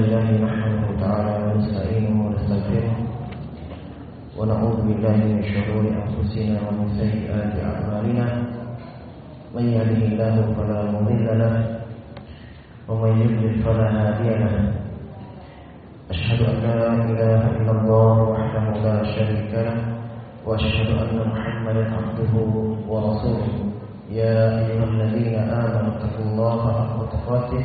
لله نحمده تعالى ونستعينه ونستغفره ونعوذ بالله من شرور أنفسنا ومن سيئات أعمالنا. من يهده الله فلا مضل له ومن يضلل فلا هادي له. أشهد أن لا إله إلا الله وحده لا شريك له وأشهد أن محمدا عبده ورسوله. يا أيها الذين آمنوا اتقوا الله حق تقاته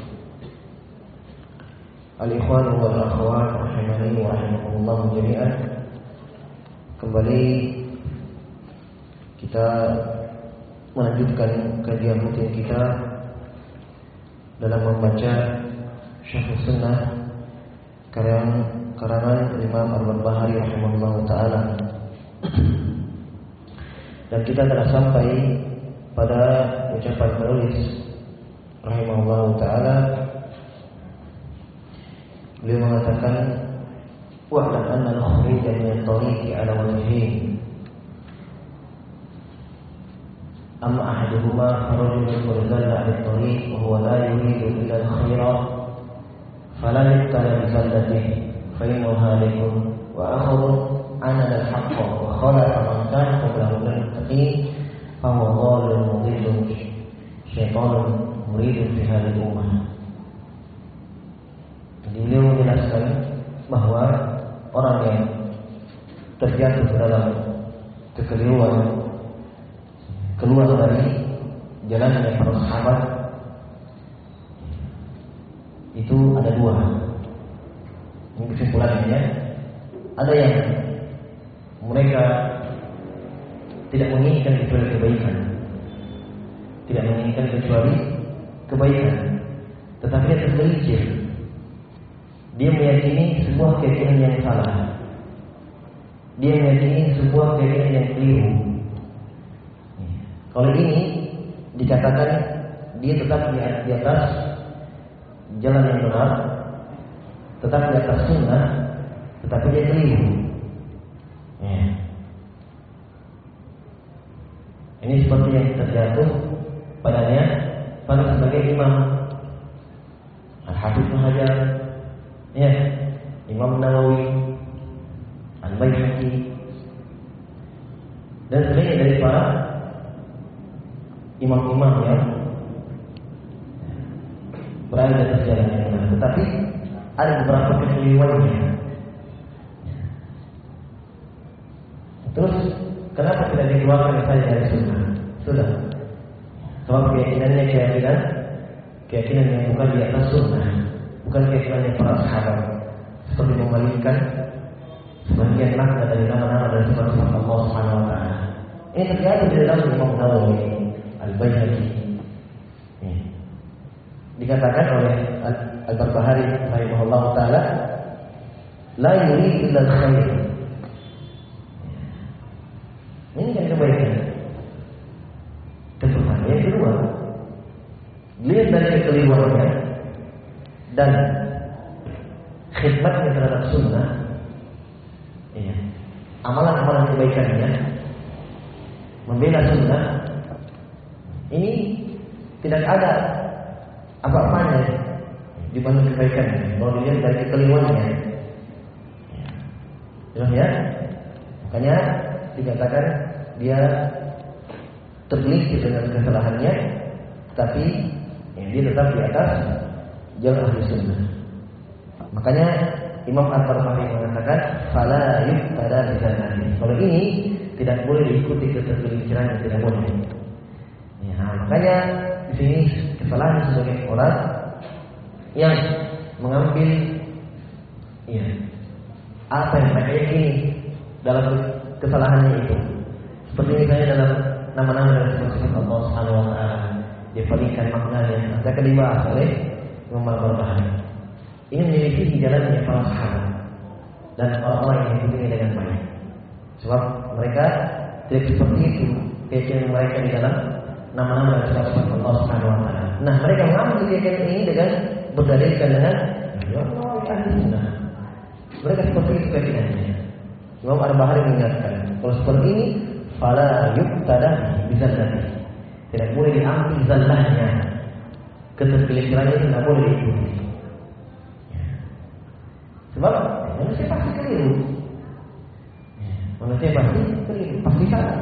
Al-Ikhwan wal Akhwat Rahimani wa Rahimahullah jami'an. Kembali Kita Melanjutkan kajian rutin kita Dalam membaca Syahul Sunnah Karangan, karangan Imam Al-Barbahari Rahimahullah Ta'ala. Dan kita telah sampai Pada ucapan penulis Rahimahullah Ta'ala Beliau mengatakan wa'lam anna al-khuruj min at-tariq ala wajhayn amma ahaduhuma farajulun farzalla 'ala at-tariq wa huwa la yuridu illa al-khayra fala yabtala bi zallatihi fa innahu halikun wa akharu anana al-haqq wa khalaqa man kana qablahu min at-taqi fa huwa dhalun mudillun syaitanun muridun fi hadhihi al-ummah Beliau menjelaskan bahwa orang yang terjatuh dalam kekeliruan keluar dari jalan yang para itu ada dua. Ini kesimpulannya ada yang mereka tidak menginginkan kecuali kebaikan, tidak menginginkan kecuali kebaikan, tetapi dia tergelincir dia meyakini sebuah keyakinan yang salah. Dia meyakini sebuah keyakinan yang keliru. Kalau ini dikatakan dia tetap di atas jalan yang benar, tetap di atas sunnah, tetapi dia keliru. Ya. Ini seperti yang terjatuh padanya pada sebagai imam Al-Habib Hajar Ya, Imam Nawawi, Al-Baihaqi dan sebagainya dari para imam-imam yang berada di atas yang benar. Tetapi ada beberapa kekeliruannya. Terus kenapa tidak dikeluarkan saja dari sunnah? Sudah. Sebab keyakinannya keyakinan keyakinan yang bukan di atas sunnah bukan keyakinan para sahabat seperti memalingkan sebagian makna dari nama-nama dan sifat-sifat Allah Subhanahu wa taala. Ini terjadi di dalam Imam Nawawi Al-Baihaqi. Dikatakan oleh Al-Barbahari rahimahullah taala la yurid illa khair. Ini kan kebaikan. Kedua, yang kedua, lihat dari kekeliruannya dan khidmatnya terhadap sunnah, iya. amalan-amalan kebaikannya, membela sunnah, ini tidak ada apa-apanya dibanding kebaikannya. Kalau dilihat dari kekeliruannya, jelas ya? Makanya dikatakan dia tergelincir dengan kesalahannya, tapi ya, dia tetap di atas jalan ahli sunnah. Makanya Imam At-Tabari mengatakan fala yuqtada bizalati. Kalau ini tidak boleh diikuti ketergelinciran yang tidak boleh. Ya, makanya di sini kesalahan sebagai orang yang mengambil ya, apa yang mereka yakini dalam kesalahannya itu. Seperti misalnya dalam nama-nama dan sifat Allah Subhanahu wa dipalingkan maknanya akan dibahas oleh Imam Al-Barbahari. Ini menjadi jalannya para sahabat dan orang-orang yang mengikutinya dengan baik. Sebab mereka tidak seperti itu keyakinan mereka di dalam nama-nama dan sifat Allah Subhanahu wa taala. Nah, mereka mengambil keyakinan ini dengan berdalilkan dengan Allah Mereka seperti itu keyakinannya. Imam Al-Bahari mengingatkan, kalau seperti ini fala yuqtada bizallati. Tidak boleh diambil zallahnya. Ketergelincirannya tidak boleh diikuti. Ya. Sebab manusia pasti keliru. Ya. Manusia pasti keliru, pasti salah.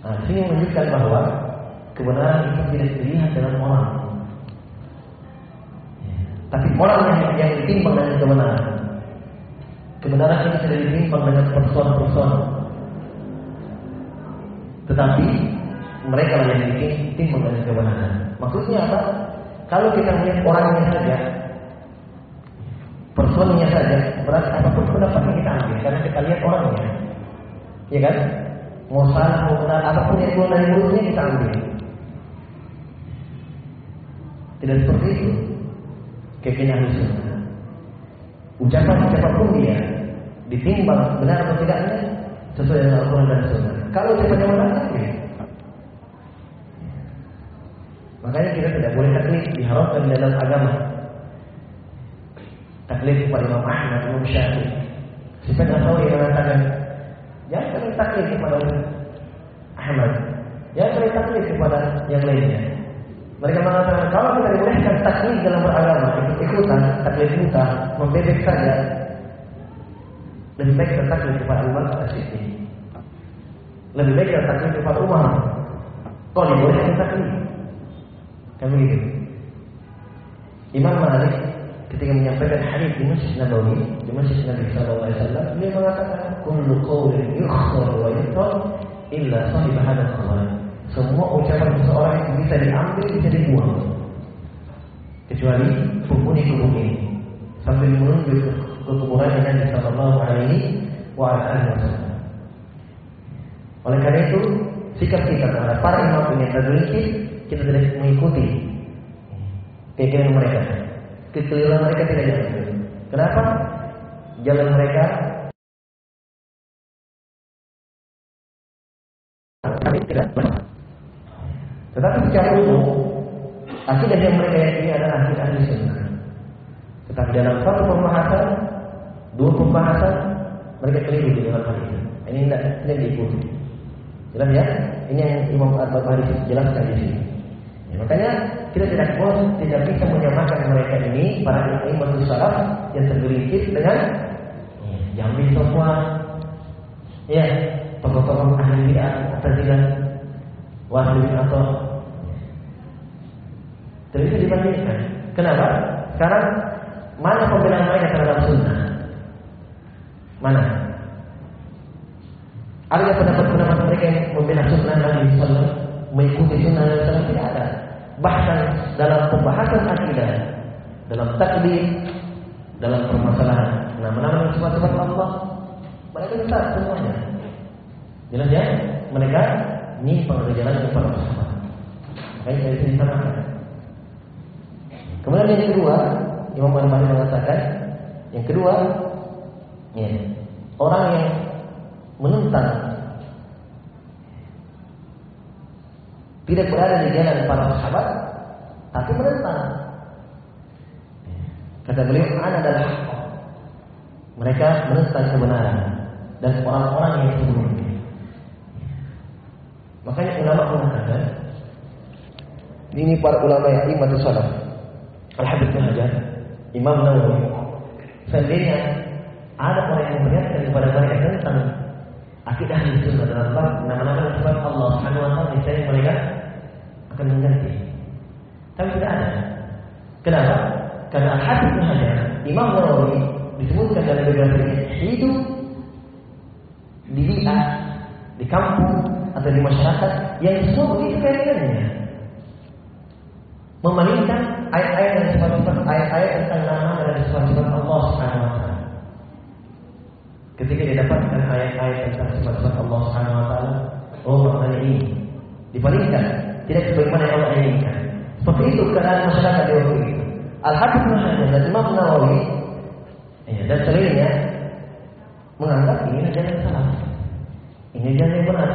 Nah, sini menunjukkan bahwa kebenaran itu tidak dilihat dalam orang. Ya. Tapi orang yang, yang ditimbang dengan kebenaran. Kebenaran itu tidak ditimbang dengan person-person tetapi mereka yang bikin tim mengenai kebenaran. Maksudnya apa? Kalau kita melihat orangnya saja, personnya saja, berarti apa pun pendapatnya kita ambil karena kita lihat orangnya, ya kan? Mau salah, mau benar, apa pun yang keluar dari mulutnya kita ambil. Tidak seperti itu. Kekenyangan sunnah. Ucapan pun dia ditimbang benar atau tidaknya sesuai dengan Al-Quran dan Sunnah. Kalau dia punya benar, ya. Makanya kita tidak boleh taklid diharapkan di dalam agama. Taklid kepada Imam Ahmad, Imam Syafi'i. Sifat Nasawi mengatakan, jangan kalian taklid kepada Ahmad. Jangan kalian taklid kepada yang lainnya. Mereka mengatakan kalau kita dibolehkan taklid dalam beragama, ikut-ikutan, taklid buta, membebek saja, lebih baik kita taklid kepada Abu Bakar As-Siddiq. Lebih baik kita taklid kepada Umar. Kalau dibolehkan taklid, kan begitu. Imam Malik ketika menyampaikan hadis di Masjid Nabawi, di Masjid Nabi Sallallahu Alaihi Wasallam, dia mengatakan, "Kullu qawlin yukhar wa yukhar illa sahib hadal khabar." Semua ucapan seseorang itu bisa diambil, bisa dibuang. Kecuali penghuni kubur ini. Sambil menunjuk ke kuburan Nabi Sallallahu Alaihi Wasallam. Oleh karena itu, sikap kita terhadap para imam ini tergelincir, kita tidak mengikuti keyakinan mereka. Kekeliruan mereka tidak jalan. Kenapa? Jalan mereka kami tidak Tetapi secara umum, akidah yang mereka yakini adalah akidah ahli sunnah. Tetapi dalam satu pembahasan, dua pembahasan, mereka keliru di dalam hal ini. Ini tidak, tidak diikuti. Jelas ya? Ini yang Imam Al-Barbahari jelaskan di sini. Ya, makanya kita tidak boleh tidak bisa menyamakan mereka ini para imam salaf yang tergelincir dengan ya, Jambi Sofwan, ya tokoh-tokoh ahli bid'ah atau tidak bisa dibandingkan. Kenapa? Sekarang mana pembelaan mereka terhadap sunnah? Mana? Ada pendapat-pendapat mereka yang membela sunnah Nabi Sallallahu mengikuti sunnah Nabi Sallallahu tidak ada. Bahkan dalam pembahasan akidah, dalam takdir, dalam permasalahan nama-nama sifat-sifat Allah, mereka besar semuanya. Jelas ya? Mereka ini pengajaran kepada sahabat. Dari sini samakan. Kemudian yang kedua, Imam Al-Mahdi mengatakan, yang kedua, ya, orang yang menentang tidak berada di jalan para sahabat, tapi menentang. Kata beliau, "Ana adalah Mereka menentang kebenaran dan orang-orang yang sebelumnya. Makanya ulama mengatakan ini para ulama yang imam salaf. Al-Habib Hajar, Imam Nawawi. Seandainya ada orang yang memperingatkan kepada mereka tentang akidah ahli sunnah dalam bab nama-nama Allah Subhanahu wa taala mereka mengganti. Tapi tidak ada. Kenapa? Karena Al-Habib Hajar Imam Nawawi disebutkan dalam biografinya hidup di bi'ah, di kampung atau di masyarakat yang semua begitu kaitannya. Memalingkan ayat-ayat dan sifat-sifat ayat-ayat tentang nama dan sifat-sifat Allah Subhanahu wa taala. Ketika dia dapatkan ayat-ayat tentang sifat-sifat Allah Subhanahu wa taala, oh maknanya ini dipalingkan, tidak sebagaimana yang Allah inginkan. Seperti itu keadaan masyarakat di waktu itu. Al-Habib Muhammad dan Imam Nawawi ya, dan selainnya menganggap ini jalan salah. Ini jalan yang benar.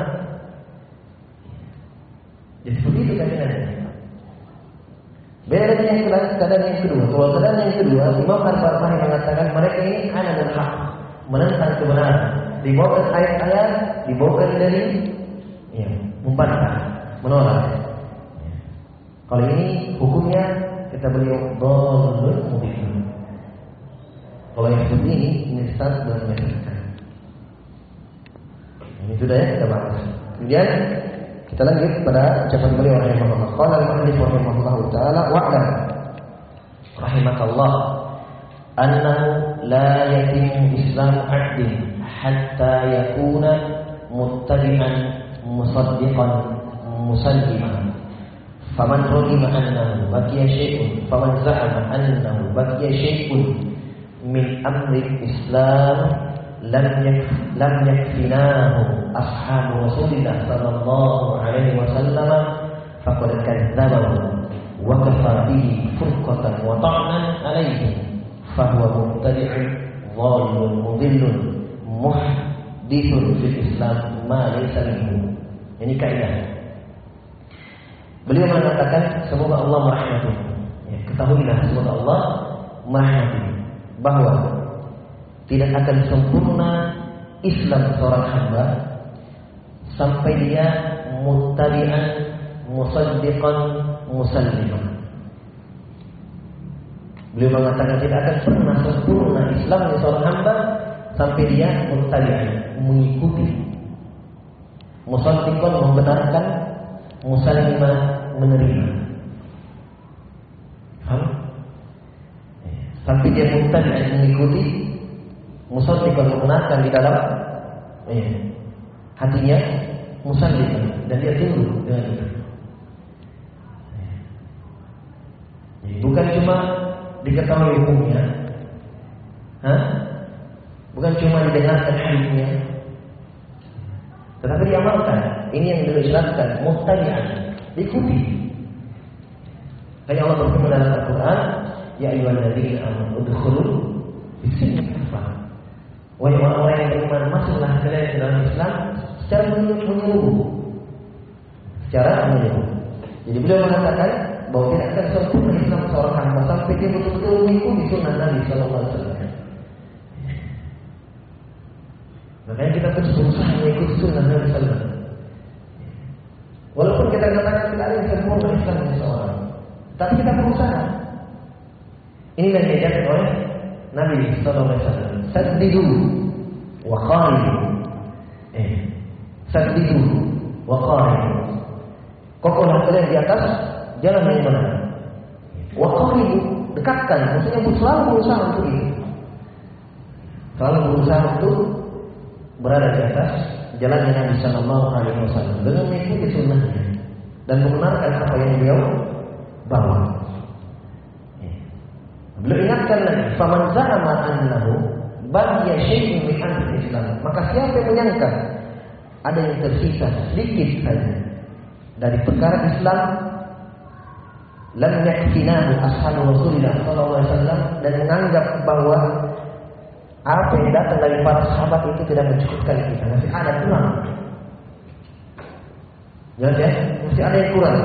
Jadi seperti itu keadaannya. Beda dengan yang keadaan yang kedua. Kalau keadaan yang kedua, Imam Al-Barbahari mengatakan mereka ini anak dan hak, menentang kebenaran. Dibawakan ayat-ayat, dibawakan dari ya, membantah, menolak. Kalau ini hukumnya kita beliau dolun mubin. Kalau yang seperti ini, ini start dan menyesatkan. Ini sudah ya kita bahas. Kemudian kita lanjut pada ucapan beliau rahimahullah. Qala al-mu'allif rahimahullah taala wa'lam rahimakallah annahu la yatimu islamu 'abdin hatta yakuna muttabi'an musaddiqan musalliman faman ragima annahu baqiya syai'un faman za'ama annahu baqiya syai'un min amri islam lam yak lam yakfinahu ashabu Rasulillah sallallahu alaihi wasallam faqad kadzdzabahu wa kafa bihi furqatan wa ta'nan alaihi fahuwa mubtadi'un dhalun mudillun muhdithun fil Islam ma laysa minhu ini kaidah beliau mengatakan semoga Allah merahmati. Ya, ketahuilah semoga Allah merahmati. Bahwa tidak akan sempurna Islam seorang hamba sampai dia muttabi'an musaddiqan musalliman. Beliau mengatakan tidak akan pernah sempurna Islam seorang hamba sampai dia muttabi'an mengikuti. Musaddiqan membenarkan musalliman menerima. Faham? Sampai dia muttabi'an mengikuti musaddiqan membenarkan di dalam eh, hatinya musaddiqan dan dia tunduk dengan itu. Eh, bukan cuma diketahui hukumnya, Hah? bukan cuma didengarkan hadisnya, tetapi diamalkan. Ini yang beliau jelaskan, muhtabi'an, diikuti. Kayak Allah berfirman dalam Al-Quran, Ya ayyuhalladzina amanu udkhulu fis-silmi kafah. Wahai orang-orang yang beriman masuklah kalian ke dalam Islam secara menyeluruh. Secara menyeluruh. Jadi beliau mengatakan bahwa tidak akan sempurna Islam seorang hamba sampai dia betul-betul mengikuti sunnah Nabi Sallallahu Alaihi Wasallam. Makanya kita terus berusaha mengikuti sunnah Nabi Sallallahu. Walaupun kita katakan tidak ada yang sempurna Islam seseorang, tapi kita berusaha. Ini yang diajarkan oleh Nabi Sallallahu Alaihi Wasallam. Saddidu wa qaribu. Eh, saddidu wa qaribu. Kokohlah kalian di atas jalan yang benar. Wa dekatkan. Maksudnya selalu berusaha untuk itu. Selalu berusaha untuk berada di atas jalan yang Nabi Sallallahu Alaihi Wasallam dengan mengikuti sunnahnya dan membenarkan apa yang beliau bawa. Beliau ingatkan lagi, "Faman za'ama annahu baqiya syai'un min Islam." Maka siapa yang menyangka ada yang tersisa sedikit saja dari perkara Islam lam yakfinahu ashabu Rasulullah sallallahu alaihi wasallam dan menganggap bahwa apa yang datang dari para sahabat itu tidak mencukupkan kita, masih ada kurang. Jelas ya, masih ada yang kurang.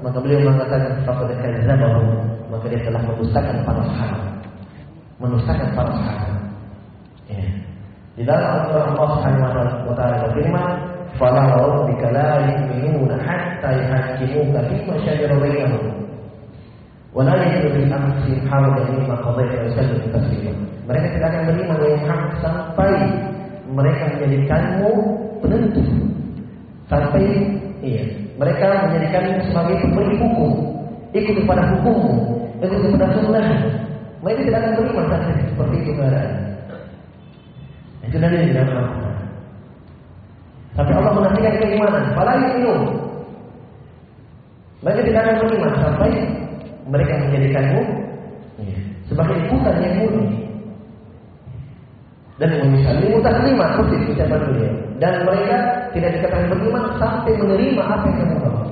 Maka beliau mengatakan faqad kadzabahu maka dia telah mendustakan para sahabat. Mendustakan para sahabat. Ya. Di dalam Al-Quran Allah Subhanahu wa taala berfirman, "Fala rabbika la yu'minuna hatta yuhaqqimuka fima shajara bainahum." Yajidu fi anfusihim harajan mimma qadaita wa yusallimu taslima. Mereka tidak akan beriman wahai Muhammad sampai mereka menjadikanmu penentu. Sampai iya, mereka menjadikanmu sebagai pemberi hukum ikut kepada hukummu, ikut kepada sunnah. Mereka tidak akan beriman saat seperti itu keadaan. Itu nanti tidak melakukan. Tapi Allah menantikan keimanan. Fala minum. Mereka tidak akan beriman sampai mereka menjadikanmu sebagai ikutan yang murni. Dan menyesali lima kutip ucapan beliau. Dan mereka tidak dikatakan beriman sampai menerima apa yang kamu bawa.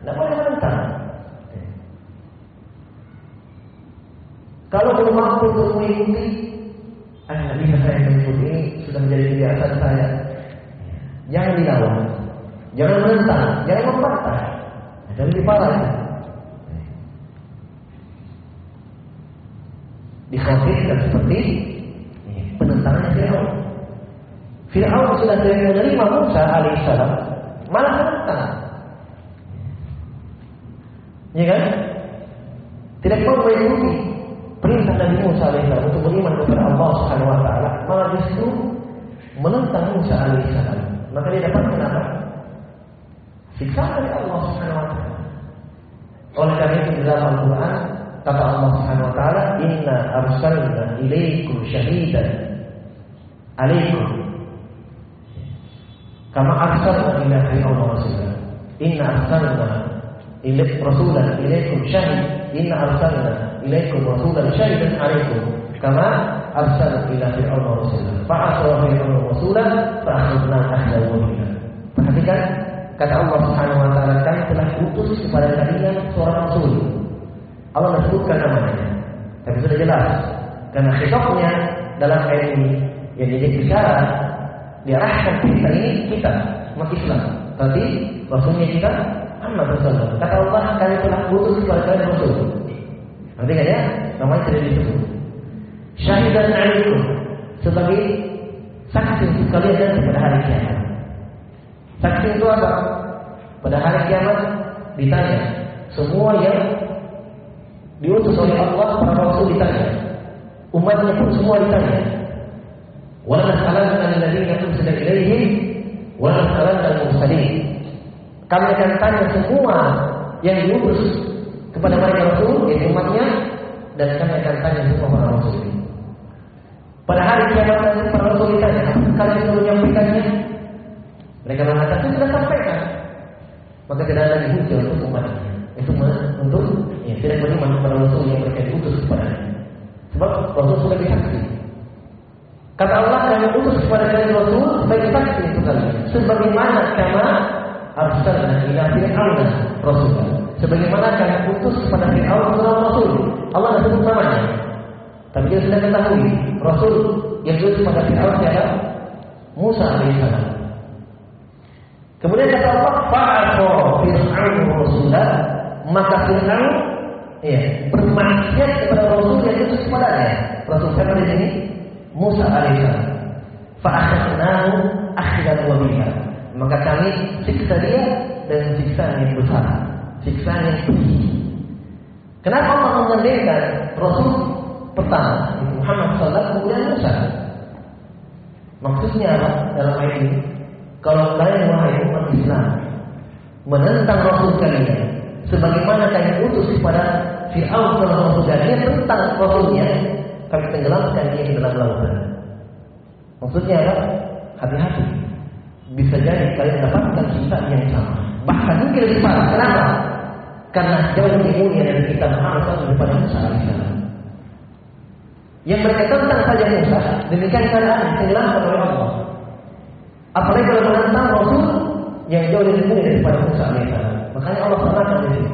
Tidak boleh menentang. Kalau belum mampu untuk mengikuti, ah bisa saya mengikuti ini sudah menjadi kebiasaan saya. Jangan dilawan, jangan menentang, jangan membantah. Ada lebih parah. Dikhawatirkan seperti penentangan Fir'aun. Fir'aun sudah tidak menerima Musa alaihissalam, malah menentang. Ya kan? Tidak mau mengikuti perintah Nabi Musa alaihissalam untuk beriman kepada Allah Subhanahu wa taala, malah justru menentang Musa alaihissalam. Maka dia dapat kenapa? Siksa dari Allah Subhanahu wa taala. Oleh karena itu di dalam Al-Qur'an kata Allah Subhanahu wa taala, "Inna arsalna ilaikum syahidan alaikum." Kama arsalna ila fir'aun rasulan. Inna arsalna ilaik rasulan ilaikum syahid. Inna arsalna ilaikum rasulan syahidan alaikum. Kama arsalna ila fir'aun rasulan. Fa'asra fir'aun rasulan fa'akhadna ahla wahina. Perhatikan kata Allah Subhanahu wa taala kami telah utus kepada kalian seorang rasul. Allah menyebutkan namanya. Tapi sudah jelas karena khitabnya dalam ayat ini yang jadi bicara diarahkan kita ini kita umat Islam. Tapi rasulnya kita Muhammad Rasulullah. Kata Allah kami telah utus kepada kalian rasul. Nanti kan ya namanya tidak disebut. Syahidan alaikum sebagai saksi untuk kalian pada hari kiamat. Saksi itu apa? Pada hari kiamat ditanya semua yang diutus oleh Allah para rasul ditanya. Umatnya pun semua ditanya. Wala nas'alanna alladziina ursila ilaihim wa nas'alanna al-mursalin. Kami akan tanya semua yang diutus kepada mereka rasul yaitu umatnya dan kami akan tanya semua para rasul. Pada hari kiamat nanti para rasul ditanya, kalian sudah menyampaikannya? Mereka mengatakan sudah sampaikan. Maka tidak ada hujah untuk umatnya. Itu untuk ya, tidak beriman kepada Rasul yang mereka diutus kepada Sebab Rasul sudah disaksi. Kata Allah kami utus kepada kalian Rasul sebagai saksi untuk kalian. Sebagaimana kama arsalna ila fir'aun Rasul. Sebagaimana kami utus kepada Fir'aun seorang Rasul. Allah tidak sebut namanya. Tapi dia sudah ketahui Rasul yang diutus kepada Fir'aun siapa? Musa alaihissalam. Kemudian kata Allah, fa'afa Fir'aun Rasulah maka Fir'aun ya, bermaksiat kepada Rasul yang itu kepadanya. Rasul siapa di sini? Musa alaihissalam. Fa'akhadnahu akhidan wabila. Maka kami siksa dia dengan siksaan yang besar, siksaan yang pedih. Kenapa Allah mengandalkan Rasul pertama Muhammad SAW kemudian Musa? Maksudnya apa dalam ayat ini? Kalau kalian wahai umat Islam menentang Rasul kalian, sebagaimana kami utus kepada Fir'aun seorang saudaranya tentang Rasulnya, kami tenggelamkan dia di dalam lautan. Maksudnya apa? Hati-hati. Bisa jadi kalian dapatkan sisa yang sama. Bahkan mungkin lebih parah. Kenapa? Karena jauh lebih mulia dari kita Muhammad SAW daripada Musa. Yang mereka tentang saja Musa, demikian keadaan tenggelamkan oleh Allah. Apalagi kalau menentang Rasul yang jauh lebih mulia daripada Musa alaihissalam. Makanya Allah pernah di sini.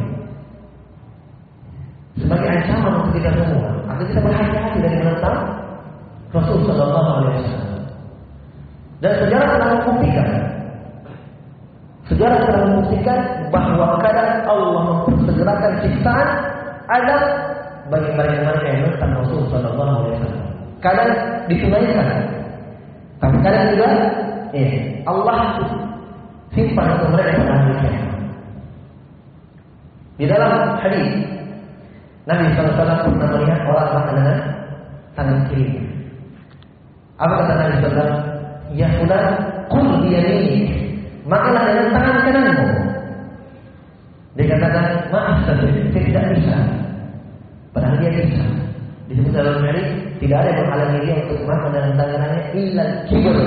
Sebagai ancaman untuk kita semua, agar kita berhati-hati dari menentang Rasul Sallallahu Alaihi Wasallam. Dan sejarah telah membuktikan, sejarah telah membuktikan bahwa kadang Allah mempersegerakan siksaan ada bagi mereka-mereka yang menentang Rasul Sallallahu Alaihi Wasallam. Kadang ditunaikan, tapi kadang juga, ya, Allah simpan untuk mereka pada. Di dalam hadis Nabi SAW pernah melihat orang makan dengan tangan kiri. Apa kata Nabi SAW? Ya sudah, kul dia ini. Makanlah dengan tangan kananmu. Dia katakan, maaf saya tidak bisa. Padahal dia bisa. Disebut dalam hadis tidak ada yang menghalangi dia untuk makan dalam tangannya illa kibr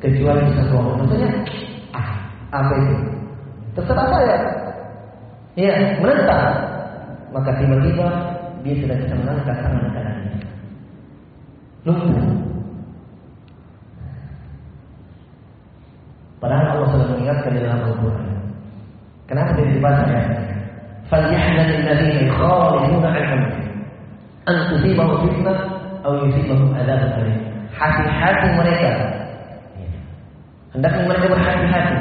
kecuali kesombongan. Maksudnya ah apa itu? Terserah saya. Ya, menentang. Maka tiba-tiba dia sudah bisa mengangkat tangan kanannya. Lumpuh. Padahal Allah sudah mengingatkan di dalam Al-Quran. Kenapa dia dibaca ya? فليحذر الذين يخالفون عن امره ان تصيبهم فتنه او يصيبهم عذاب اليم hati-hati mereka hendaknya mereka berhati-hati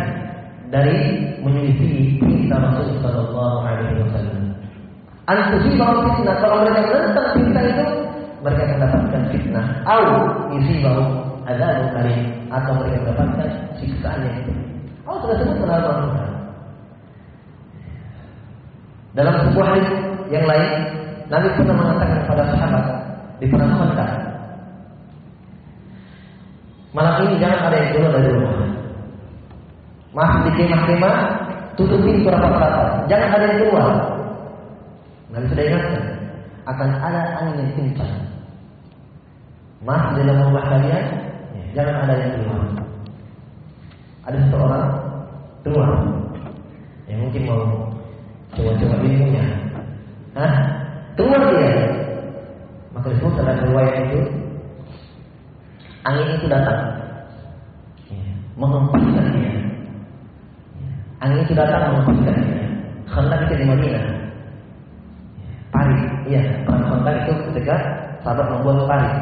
dari menyelisih perintah Rasul Sallallahu Alaihi Wasallam. Antusibahum fitnah kalau mereka menentang perintah itu mereka akan mendapatkan fitnah. Au yusibahum adzabun karim atau mereka mendapatkan siksaan yang itu. Allah sudah sebut dalam Al-Quran. Dalam sebuah hadis yang lain, Nabi pernah mengatakan kepada sahabat di perang malam ini jangan ada yang keluar dari rumah. Masih di kemah-kemah, tutup pintu rapat-rapat, jangan ada yang keluar. Nabi sudah ingatkan, akan ada angin yang kencang. Di dalam rumah kalian, jangan ada yang keluar. Ada seseorang keluar, yang mungkin mau coba-coba ilmunya. Hah? Keluar dia. Maka disebut dalam riwayat itu angin itu datang menghempaskan dia. Angin itu datang menghempaskan dia. Khandaq itu di Madinah. Pari, iya, perang Khandaq itu ketika sahabat membuat pari.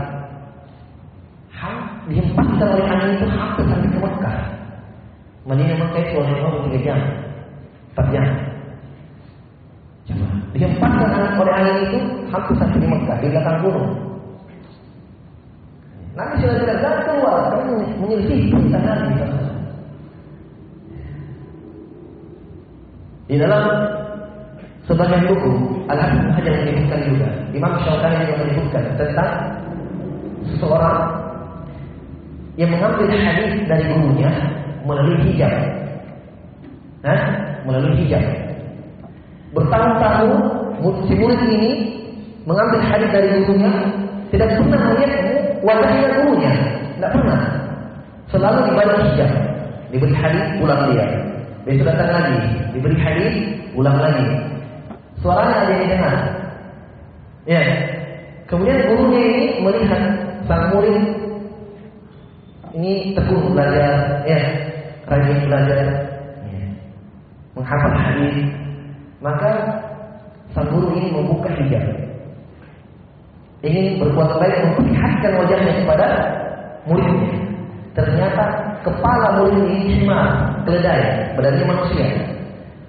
Ham dihempaskan oleh angin itu hampir sampai ke Mekah. Madinah Mekah itu oleh tiga jam, empat jam. Dihempaskan oleh angin itu hampir sampai di Mekah di belakang gunung. Nabi sudah tidak keluar karena menyelisih perintah. Di dalam sebagian buku Al-Hafiz Hajar menyebutkan juga Imam Syaukani juga menyebutkan tentang seseorang yang mengambil hadis dari gurunya melalui hijab. Nah, melalui hijab. Bertahun-tahun si murid ini mengambil hadis dari gurunya tidak pernah melihat wajahnya gurunya, tidak pernah. Selalu dibalik hijab, diberi hadis pulang dia. Besok datang lagi, diberi hadis pulang lagi. Suaranya ada yang dengar. Ya. Kemudian gurunya ini melihat sang murid ini tekun belajar, ya, rajin belajar, ya. menghafal hadis, maka sang guru ini membuka hijab. Ingin berbuat baik memperlihatkan wajahnya kepada muridnya. Ternyata kepala murid ini cuma keledai, badannya manusia.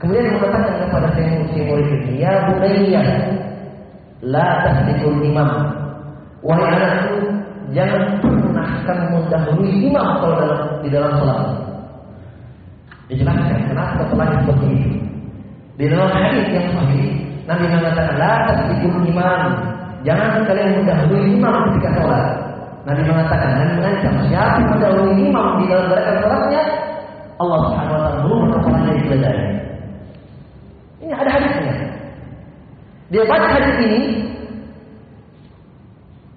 Kemudian mengatakan kepada si murid ini, Ya bunayya, la tasdikul imam. Wahai anakku, jangan pernah kamu mendahului imam kalau dalam di dalam sholat. Dijelaskan kenapa pelajari seperti itu. Di dalam hadis yang sahih, Nabi mengatakan la tasbiqul imam. Jangan kalian mendahului imam ketika sholat. Nabi mengatakan dan mengancam siapa mendahului imam di dalam gerakan sholatnya, Allah Subhanahu wa taala merubah kepalanya di keledai. Ini ada hadisnya. Dia baca hadis ini,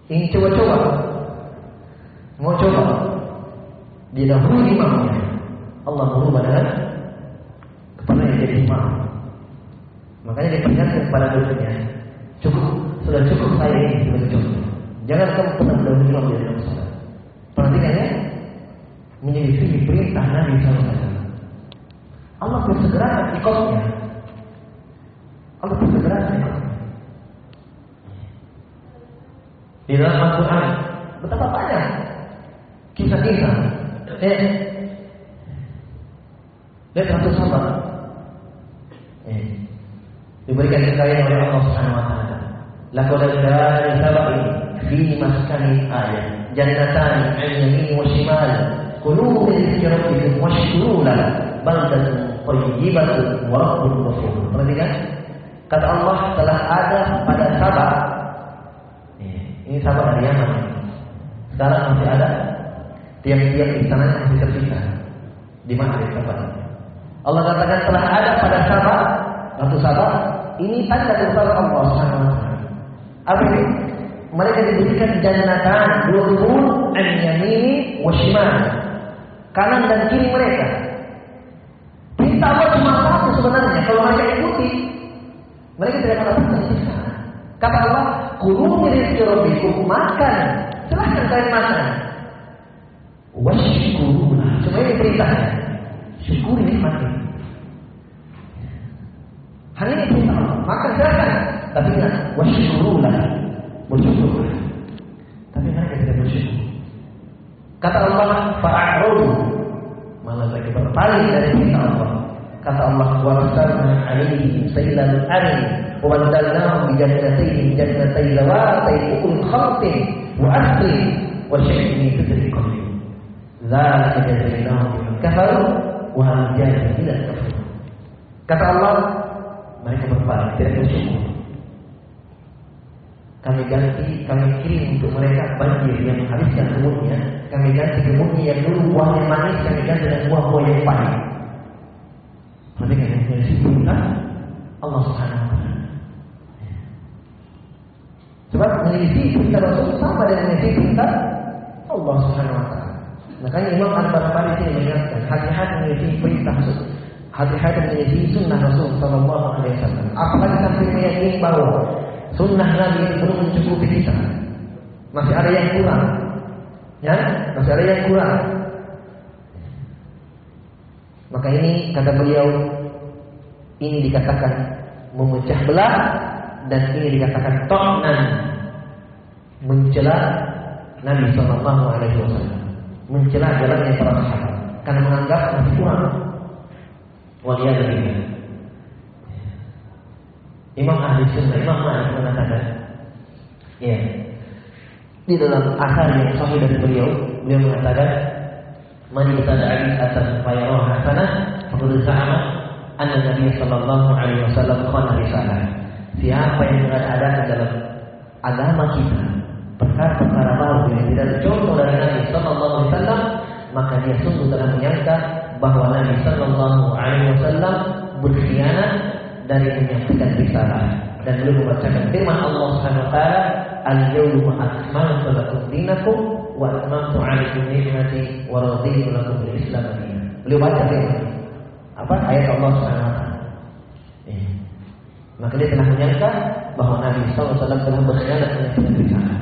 ingin coba-coba, mau coba, dia dahului imamnya. Allah merubah dengan kepalanya jadi imam. Makanya diperingatkan kepada dosennya, cukup sudah cukup saya ini sebagai contoh. Jangan kamu pernah imam di dalam sholat. Perhatikan ya, menyelisih perintah Nabi SAW. Allah bersegerakan ikutnya. Allah bersegerakan ikutnya. Di dalam Al-Quran betapa banyak kisah-kisah. Eh, lihat satu sahabat. Eh, diberikan kekayaan oleh Allah Subhanahu wa taala. Laqad kana sab'i fi maskani ayat. Jannatan 'an yamin wa shimal. Kulu min rabbikum washkuru lahu. Baldatun wa rabbun ghafur. Perhatikan. Kata Allah telah ada pada Sabah. Ini Sabah dari Yaman. Sekarang masih ada tiap-tiap istananya masih terpisah. Di mana di tempat Allah katakan telah ada pada Sabah Ratu Sabah ini tanda besar Allah Subhanahu. Apa ini? mereka diberikan jannatan dua kebun an yamini wa. Kanan dan kiri mereka. Perintah Allah cuma satu sebenarnya. Kalau mereka ikuti, mereka tidak akan dapat. Kata Allah, kulu min rizqi makan. Silahkan kalian makan. Washkurulah. Cuma ini perintahnya. Syukuri nikmat ini. Hanya ini perintah Allah. Makan silahkan. Tapi ingat, washkurulah. Bersyukur. Tapi mereka tidak bersyukur. Kata Allah, fa'a'rudu. Malah mereka berpaling dari perintah Allah. Kata Allah, wa rasulna alaihi sayyidal arim. Wa badalnahum bi jannatayn jannatayn lawatay ukul khamtin wa asli wa syai'in min sidri qalbi. Dzalika jazainahum bima kafaru wa hal jaza ila kafir. Kata Allah, mereka berpaling, tidak bersyukur. Kami ganti, kami kirim untuk mereka banjir yang menghabiskan kebunnya. Kami ganti kebunnya yang dulu buahnya manis, kami ganti dengan buah-buah yang pahit. Perhatikan yang dari Allah Subhanahu wa taala. Sebab menyelisih perintah Rasul sama dengan menyelisih perintah Allah Subhanahu wa taala. Makanya Imam Al-Barbari ini mengingatkan hati-hati menyelisih perintah Rasul. Hati-hati menyelisih sunnah Rasul Sallallahu Alaihi Wasallam. Apalagi sampai meyakini bahwa sunnah Nabi ini belum mencukupi kita. Masih ada yang kurang. Ya, masih ada yang kurang. Maka ini kata beliau ini dikatakan memecah belah dan ini dikatakan to'nan mencela Nabi Sallallahu Alaihi Wasallam, mencela jalannya para sahabat karena menganggap masih kurang. Waliyadzubillah. Imam Ahli Sunnah, Imam Malik mengatakan, ya, di dalam asal yang sahih dari beliau, beliau mengatakan, Man ibtada'a atas fayarah hasanah faqad za'ama anna Nabi sallallahu alaihi wasallam khana risalah. Siapa yang mengadakan dalam agama kita perkara-perkara baru yang tidak dicontoh dari Nabi sallallahu alaihi wasallam, maka dia sungguh telah menyangka bahwa Nabi sallallahu alaihi wasallam berkhianat dari menyampaikan risalah dan beliau membacakan firman Allah Subhanahu wa taala al-yawma akmaltu lakum dinakum wa atmamtu 'alaikum ni'mati wa raditu lakum al-islam. Beliau baca firman apa ayat Allah Subhanahu wa taala. Eh. Maka dia telah menyangka bahwa Nabi SAW telah berkhianat menyampaikan risalah.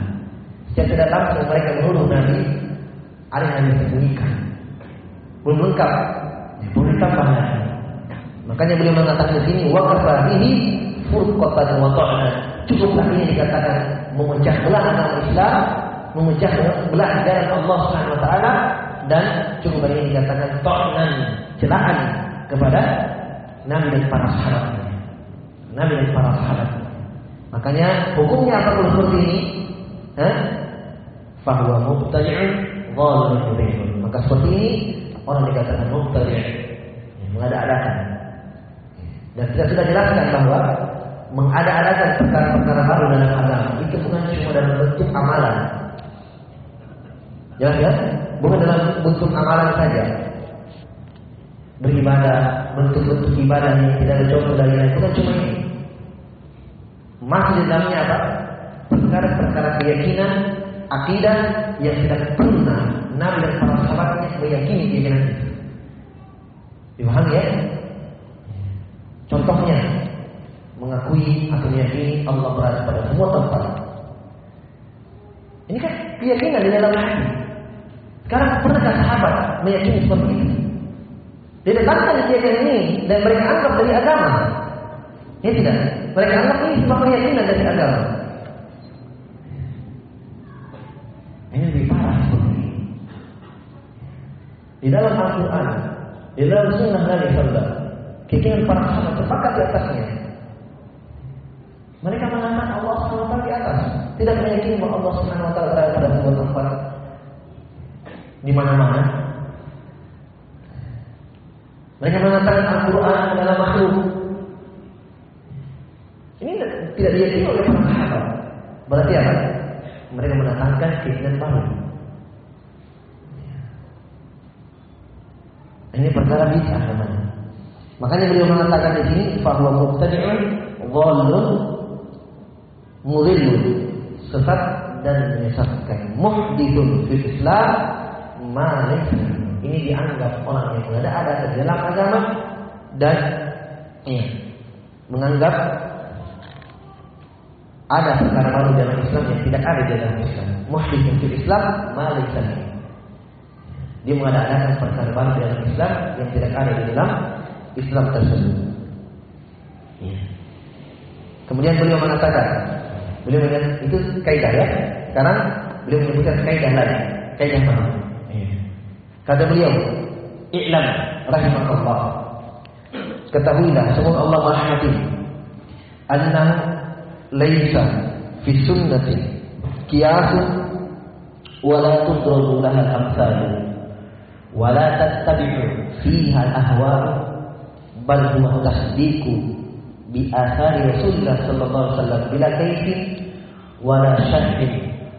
Secara tidak langsung mereka menuduh Nabi ada yang Nabi sembunyikan. Belum lengkap, ya, belum ditambah. Makanya beliau mengatakan di sini wa kafahihi furqatan wa ta'na. Cukuplah ini dikatakan memecah belah agama Islam, memecah belah jalan Allah Subhanahu wa taala dan cukup ini dikatakan ta'nan, celaan kepada Nabi dan para sahabat. Nabi dan para sahabat. Makanya hukumnya apa kalau seperti ini? Hah? Fahuwa mubtadi'un zalimun Maka seperti ini orang dikatakan mubtadi' mengada-adakan dan kita sudah jelaskan bahwa mengada-adakan perkara-perkara baru dalam agama itu bukan cuma dalam bentuk amalan. Jelas ya? Bukan dalam bentuk amalan saja. Beribadah, bentuk-bentuk ibadah yang tidak ada contoh dari lain bukan cuma ini. Masih di dalamnya apa? Perkara-perkara keyakinan, akidah yang tidak pernah Nabi dan para sahabatnya meyakini keyakinan itu. Ya? Contohnya mengakui atau meyakini Allah berada pada semua tempat. Ini kan keyakinan di dalam hati. Sekarang pernahkah sahabat meyakini seperti itu? Didatangkan keyakinan ini dan mereka anggap dari agama. Ya tidak. Mereka anggap ini sebuah keyakinan dari agama. Ini lebih parah seperti ini. Di dalam Al-Quran, di dalam Sunnah Nabi Sallallahu Keyakinan para sahabat sepakat di atasnya. Mereka mengatakan Allah SWT di atas. Tidak meyakini bahwa Allah SWT berada pada sebuah tempat. Di mana-mana. Mereka mengatakan Al-Quran adalah makhluk. Ini tidak diyakini oleh para sahabat. Berarti apa? Mereka mendatangkan keyakinan baru. Ini perkara bisa. Makanya beliau mengatakan di sini bahwa mubtadi'un dhallun mudhillun sesat dan menyesatkan. Muhdithun fil Islam malik. Ini dianggap orang yang ada ada di dalam agama dan ya, menganggap ada perkara baru dalam Islam yang tidak ada di dalam Islam. Muhdithun fil Islam malik. Dia mengadakan perkara baru dalam Islam yang tidak ada di dalam Islam tersebut. Ya. Kemudian beliau mengatakan, beliau mengatakan itu kaidah ya. Sekarang beliau menyebutkan kaidah lain, kaidah mana? Ya. Kata beliau, "I'lam rahimakallah." Ketahuilah, semoga Allah merahmati. Anna laisa fi sunnati qiyasun wala tudrabu laha al-amsal ولا تتبع فيها الأهواء bal huwa tasdiqu bi athari Rasulullah sallallahu alaihi wasallam bila kaifin wala syakkin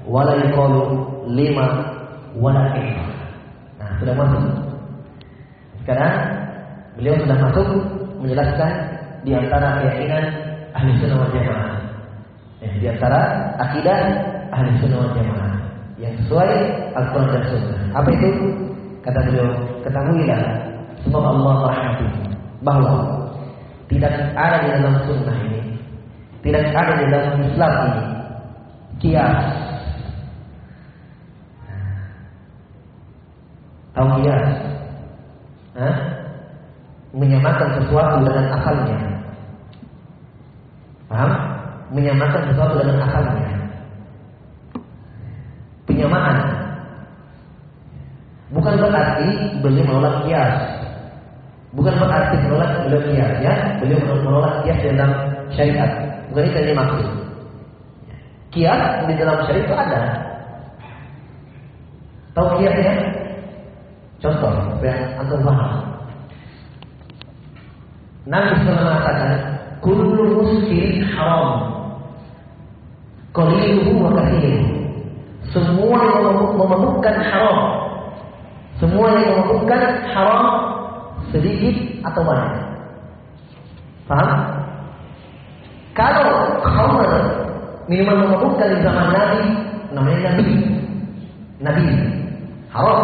wala yaqulu lima wala kaifa. Nah, sudah masuk. Sekarang beliau sudah masuk menjelaskan di antara keyakinan ahli sunnah wal jamaah. Eh di antara akidah ahli sunnah wal jamaah yang sesuai Al-Quran dan Sunnah. Apa itu? Kata beliau, ketahuilah semua Allah merahmatimu bahwa tidak ada di dalam sunnah ini, tidak ada di dalam Islam ini kias. Tahu kias? Hah? Menyamakan sesuatu dengan asalnya. Paham? Menyamakan sesuatu dengan asalnya. Penyamaan Bukan berarti beliau menolak kias. Bukan berarti menolak beliau kias ya. Beliau menolak kias dalam syariat. Bukan itu yang dimaksud. Kias di dalam syariat itu ada. Tahu kiasnya? Contoh supaya antum paham. Nabi SAW mengatakan, "Kullu muskirin haram." Qaliluhu wa kathiruhu. Semua yang memabukkan haram semua yang memabukkan haram sedikit atau banyak. Paham? Kalau khamr minuman memabukkan di zaman Nabi namanya Nabi. Nabi haram.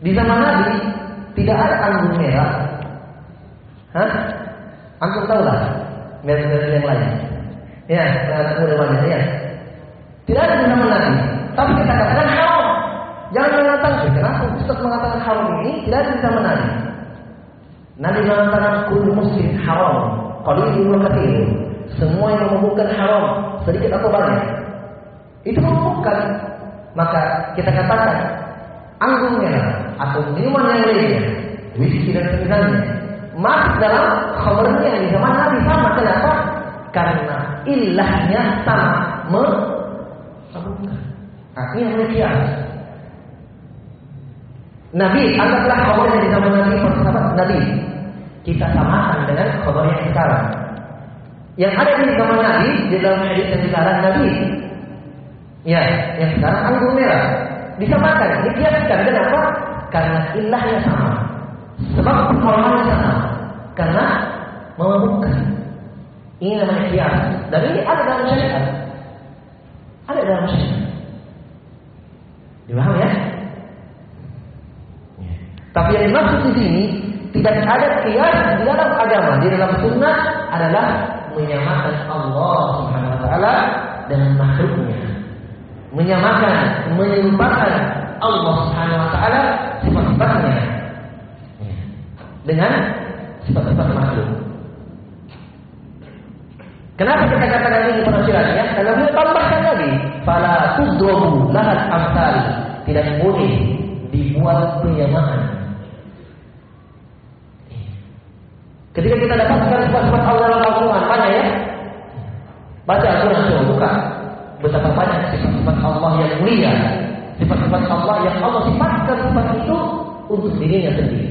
Di zaman Nabi tidak ada anggur merah. Hah? Antum tahu lah merek-merek yang lain. Ya, anggur banyak ya. Tidak ada zaman Nabi. Tapi kita katakan. Jangan mengatakan, kenapa Ustaz mengatakan haram ini tidak bisa menarik. Nabi mengatakan kul muslim haram, qalilun wa katsir. Semua yang memabukkan haram, sedikit atau banyak. Itu memabukkan. Maka kita katakan anggur merah atau minuman yang lainnya, whisky dan semisalnya, masuk dalam khabarnya di zaman Nabi sama. Kenapa? Karena ilahnya sama memabukkan. Artinya demikian. Nabi, anggaplah khabar yang di zaman Nabi sahabat Nabi. Kita samakan dengan khabar yang sekarang. Yang ada di zaman Nabi di dalam hadis yang sekarang Nabi. Ya, yang sekarang anggur merah. Disamakan, dikiaskan. Kenapa? Karena ilahnya sama. Sebab perkolahannya sama. Karena memabukkan. Ini namanya kias. Dan ini ada dalam syariat. Ada dalam syariat. Dipaham ya? Tapi yang dimaksud di sini tidak ada kias di dalam agama, di dalam sunnah adalah menyamakan Allah Subhanahu wa taala dengan makhluknya. Menyamakan, menyerupakan Allah Subhanahu wa taala sifat-sifatnya dengan sifat-sifat makhluk. Kenapa kita katakan ini penafsirannya? Karena beliau tambahkan lagi, "Fala tudrobu lahat amsal." Tidak boleh dibuat penyamaan Ketika kita dapatkan sifat-sifat Allah dalam Al-Quran, mana ya? Baca Al-Quran coba buka. Betapa banyak sifat-sifat Allah yang mulia. Sifat-sifat Allah yang Allah sifatkan sifat itu untuk dirinya sendiri.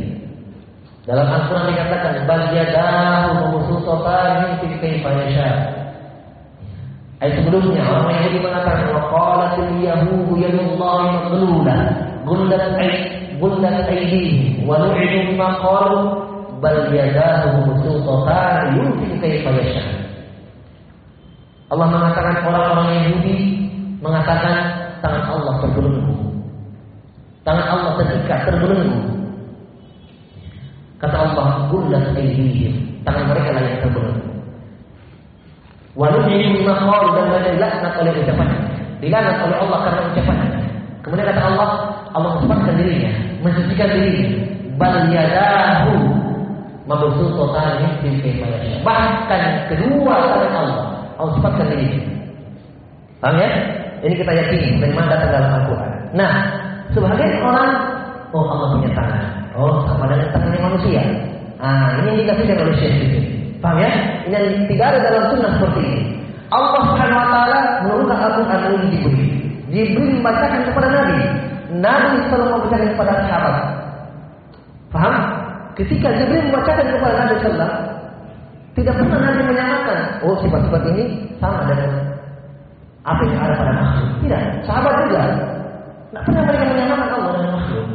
Dalam Al-Quran dikatakan, Bal yadahu mabusutatan fi kaifa yasha. Ayat sebelumnya orang Yahudi mengatakan wa qalatil yahudu yadullahi maghlula gullat ay gullat aydihim wa nu'idu bima qalu bal yadahu mabsuutatan yunfiqu kaifa yasha. Allah mengatakan orang-orang Yahudi mengatakan tangan Allah terbelenggu. Tangan Allah terikat terbelenggu. Kata Allah, "Gullat aydihim." Tangan mereka lah yang terbelenggu. Walau bima qalu dan mereka dilaknat oleh ucapannya. Dilaknat oleh Allah karena ucapannya. Kemudian kata Allah, Allah mensucikan dirinya, mensucikan dirinya. Bal yadahu mabsutatan fil kayfa Bahkan kedua tangan Allah, Allah sifatkan dirinya. Paham ya? Ini kita yakini memang datang dalam Al-Quran. Nah, sebagian orang, oh Allah punya tangan. Oh, sama dengan tangannya manusia. Ah, ini yang dikasihkan oleh Syekh Paham ya? Ini yang tidak ada dalam sunnah seperti ini. Allah Subhanahu wa taala menurunkan Al-Qur'an melalui Jibril. Jibril membacakan kepada Nabi. Nabi selalu membacakan kepada sahabat. Paham? Ketika Jibril membacakan kepada Nabi sallallahu tidak pernah Nabi menyamakan, oh sifat-sifat ini sama dengan apa yang ada pada makhluk. Tidak, sahabat juga. Tidak pernah mereka menyamakan Allah dengan makhluk.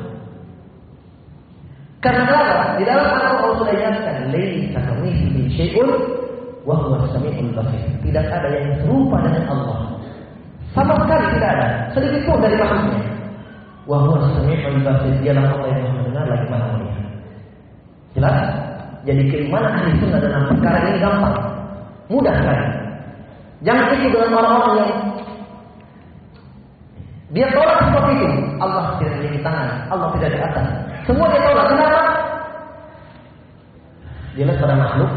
Karena apa? Di dalam Al-Quran Allah sudah jelaskan, "Laisa kamitslihi syai'un wa huwa samiul basir." Tidak ada yang serupa dengan Allah. Sama sekali tidak ada, sedikit pun dari makhluknya. Wa huwa samiul basir. Allah yang lagi Maha melihat. Jelas? Jadi keimanan ahli sunnah dalam perkara ini gampang. Mudah sekali. Jangan ikut dengan orang-orang yang dia tolak seperti itu. Allah tidak memiliki tangan, Allah tidak di atas. Semua dia tolak. Kenapa? Dia lihat pada makhluk.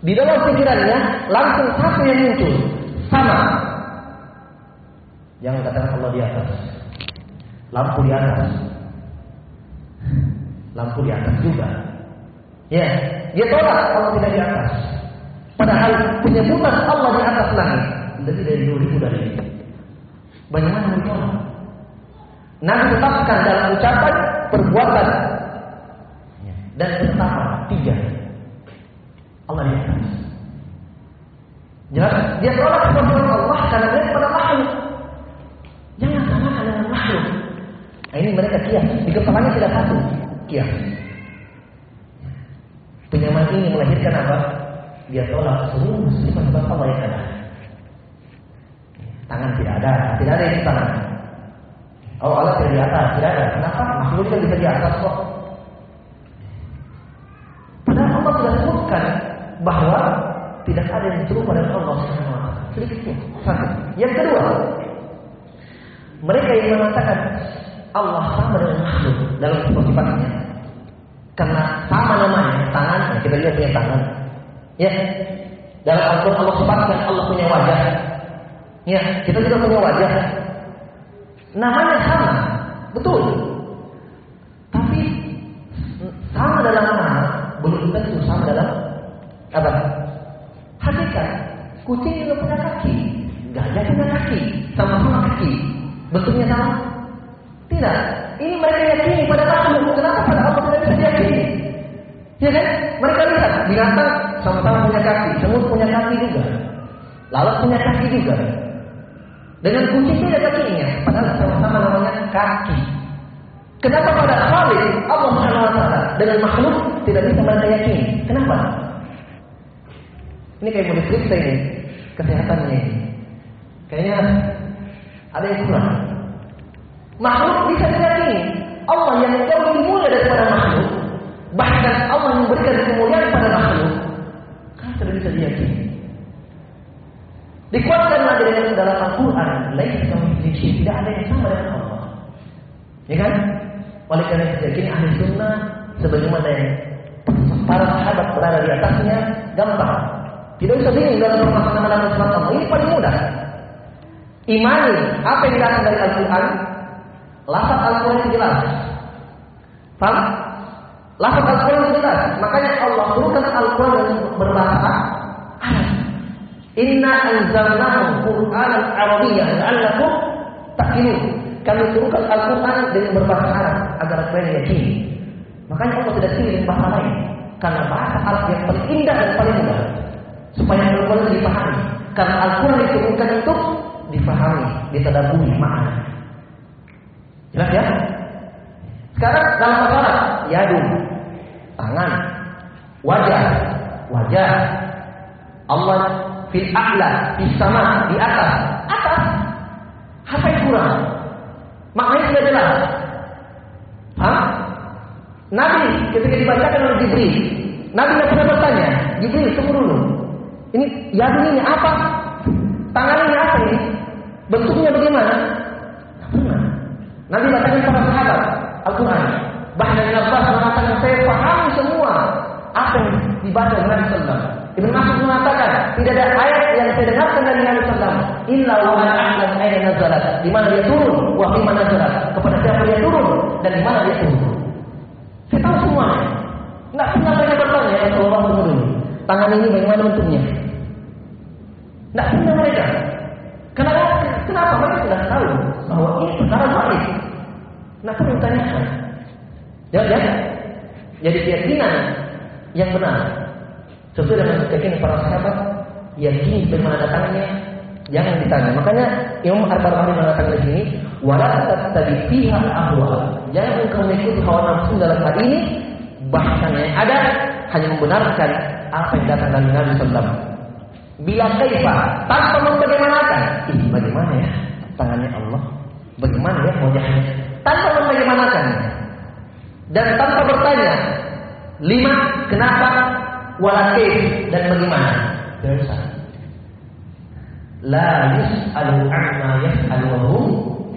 Di dalam pikirannya langsung satu yang muncul. Sama. Jangan katakan Allah di atas. Lampu di atas. Lampu di atas juga. Ya, dia tolak Allah tidak di atas. Padahal penyebutan Allah di atas langit lebih dari dua ribu dari itu. Bagaimana ditolak? Nabi tetapkan dalam ucapan, perbuatan, dan ketetapan tiga. Allah di atas. Jelas? Dia tolak kebesaran Allah karena dia kepada makhluk. Jangan samakan dengan makhluk. Nah, ini mereka kias. Di kepalanya tidak satu. Kias. Penyamaan ini melahirkan apa? Dia tolak seluruh sifat-sifat Allah yang ada. Tangan tidak ada, tidak ada yang tangan. Oh Allah tidak di atas, tidak ada. Kenapa? Makhluk kan bisa di atas kok. Padahal Allah sudah sebutkan bahwa tidak ada yang serupa dengan Allah Subhanahu wa taala. Satu. Yang kedua, mereka yang mengatakan tangan. Ya. Dalam Al-Quran Allah sebutkan Allah punya wajah. Ya, kita juga punya wajah. Namanya sama, betul. Tapi sama dalam nama belum tentu sama dalam apa? Hakikat. Kucing juga punya kaki, gajah punya kaki, sama-sama kaki. Bentuknya sama? Ya kan? Mereka lihat binatang sama-sama punya kaki, semut punya kaki juga, lalat punya kaki juga. Dengan kucing ada kakinya, padahal sama-sama namanya kaki. Kenapa pada Khalid Allah Subhanahu wa taala dengan makhluk tidak bisa mereka yakini? Kenapa? Ini kayak mau ini kesehatannya. Kayaknya ada yang kurang. Makhluk bisa diyakini. Allah yang jauh lebih mulia daripada makhluk, bahkan Allah memberikan kemuliaan pada makhluk, kan tidak bisa diyakini. Dikuatkan lagi dengan dalam Al-Quran, lain kamitslihi tidak ada yang sama dengan Allah. Ya kan? Oleh karena itu yakin ahli sunnah sebagaimana yang para sahabat berada di atasnya gampang. Tidak usah bingung dalam permasalahan surat Allah. Ini paling mudah. Imani apa yang datang dari Al-Quran, lafaz Al-Quran jelas. Paham? Lafaz Al-Quran itu jelas. Makanya Allah turunkan Al-Quran yang berbahasa Arab. Inna anzalnahu Qur'anan Arabiyyah la'allakum taqilun. Kami turunkan Al-Quran dengan berbahasa Arab agar kalian yakini. Makanya Allah tidak pilih dengan bahasa lain. Karena bahasa Arab yang paling indah dan paling mudah. Supaya Al-Quran dipahami. Karena Al-Quran diturunkan untuk dipahami, ditadaburi makna. Jelas ya? Sekarang dalam bahasa Arab, yadun, tangan, wajah, wajah. Allah fil a'la, di sama, di atas. Atas. Apa yang kurang? Maknanya sudah jelas. Hah? Nabi ketika dibacakan oleh Jibril, Nabi tidak pernah bertanya, Jibril tunggu dulu. Ini yadun ini apa? Tangan ini apa ini? Bentuknya bagaimana? Nabi bacakan para sahabat Al-Quran. Bahkan Abbas mengatakan saya semua yang dibaca oleh Nabi Sallam. Ibn Mas'ud mengatakan tidak ada ayat yang saya dengarkan dari Nabi Sallam. Illa wa man a'lam ayna nazalat. Di mana dia turun? Wa fi mana nazalat. Kepada siapa dia turun dan di mana dia turun. Saya tahu semuanya. Tidak pernah mereka bertanya ya Rasulullah dulu. Tangan ini bagaimana bentuknya? Tidak pernah mereka. Kenapa? Kenapa mereka sudah tahu bahwa ini perkara? Nah, perlu ditanyakan. Ya, ya. Jadi keyakinan yang benar. Sesuai dengan keyakinan para sahabat yakini bagaimana datangnya jangan ditanya. Makanya Imam Ar-Barbahari mengatakan di sini, wala tadi pihak ahwa. Jangan engkau mengikuti hawa nafsu dalam hal ini, bahkan yang ada hanya membenarkan apa yang datang dari Nabi Sallam. Bila kaifa? Tanpa membagaimanakan, ini bagaimana ya? Tangannya Allah, bagaimana ya wajahnya, tanpa membagaimanakan dan tanpa bertanya lima kenapa? Wala dan bagaimana? Usah la yus'alu amma yaf'alu wa hum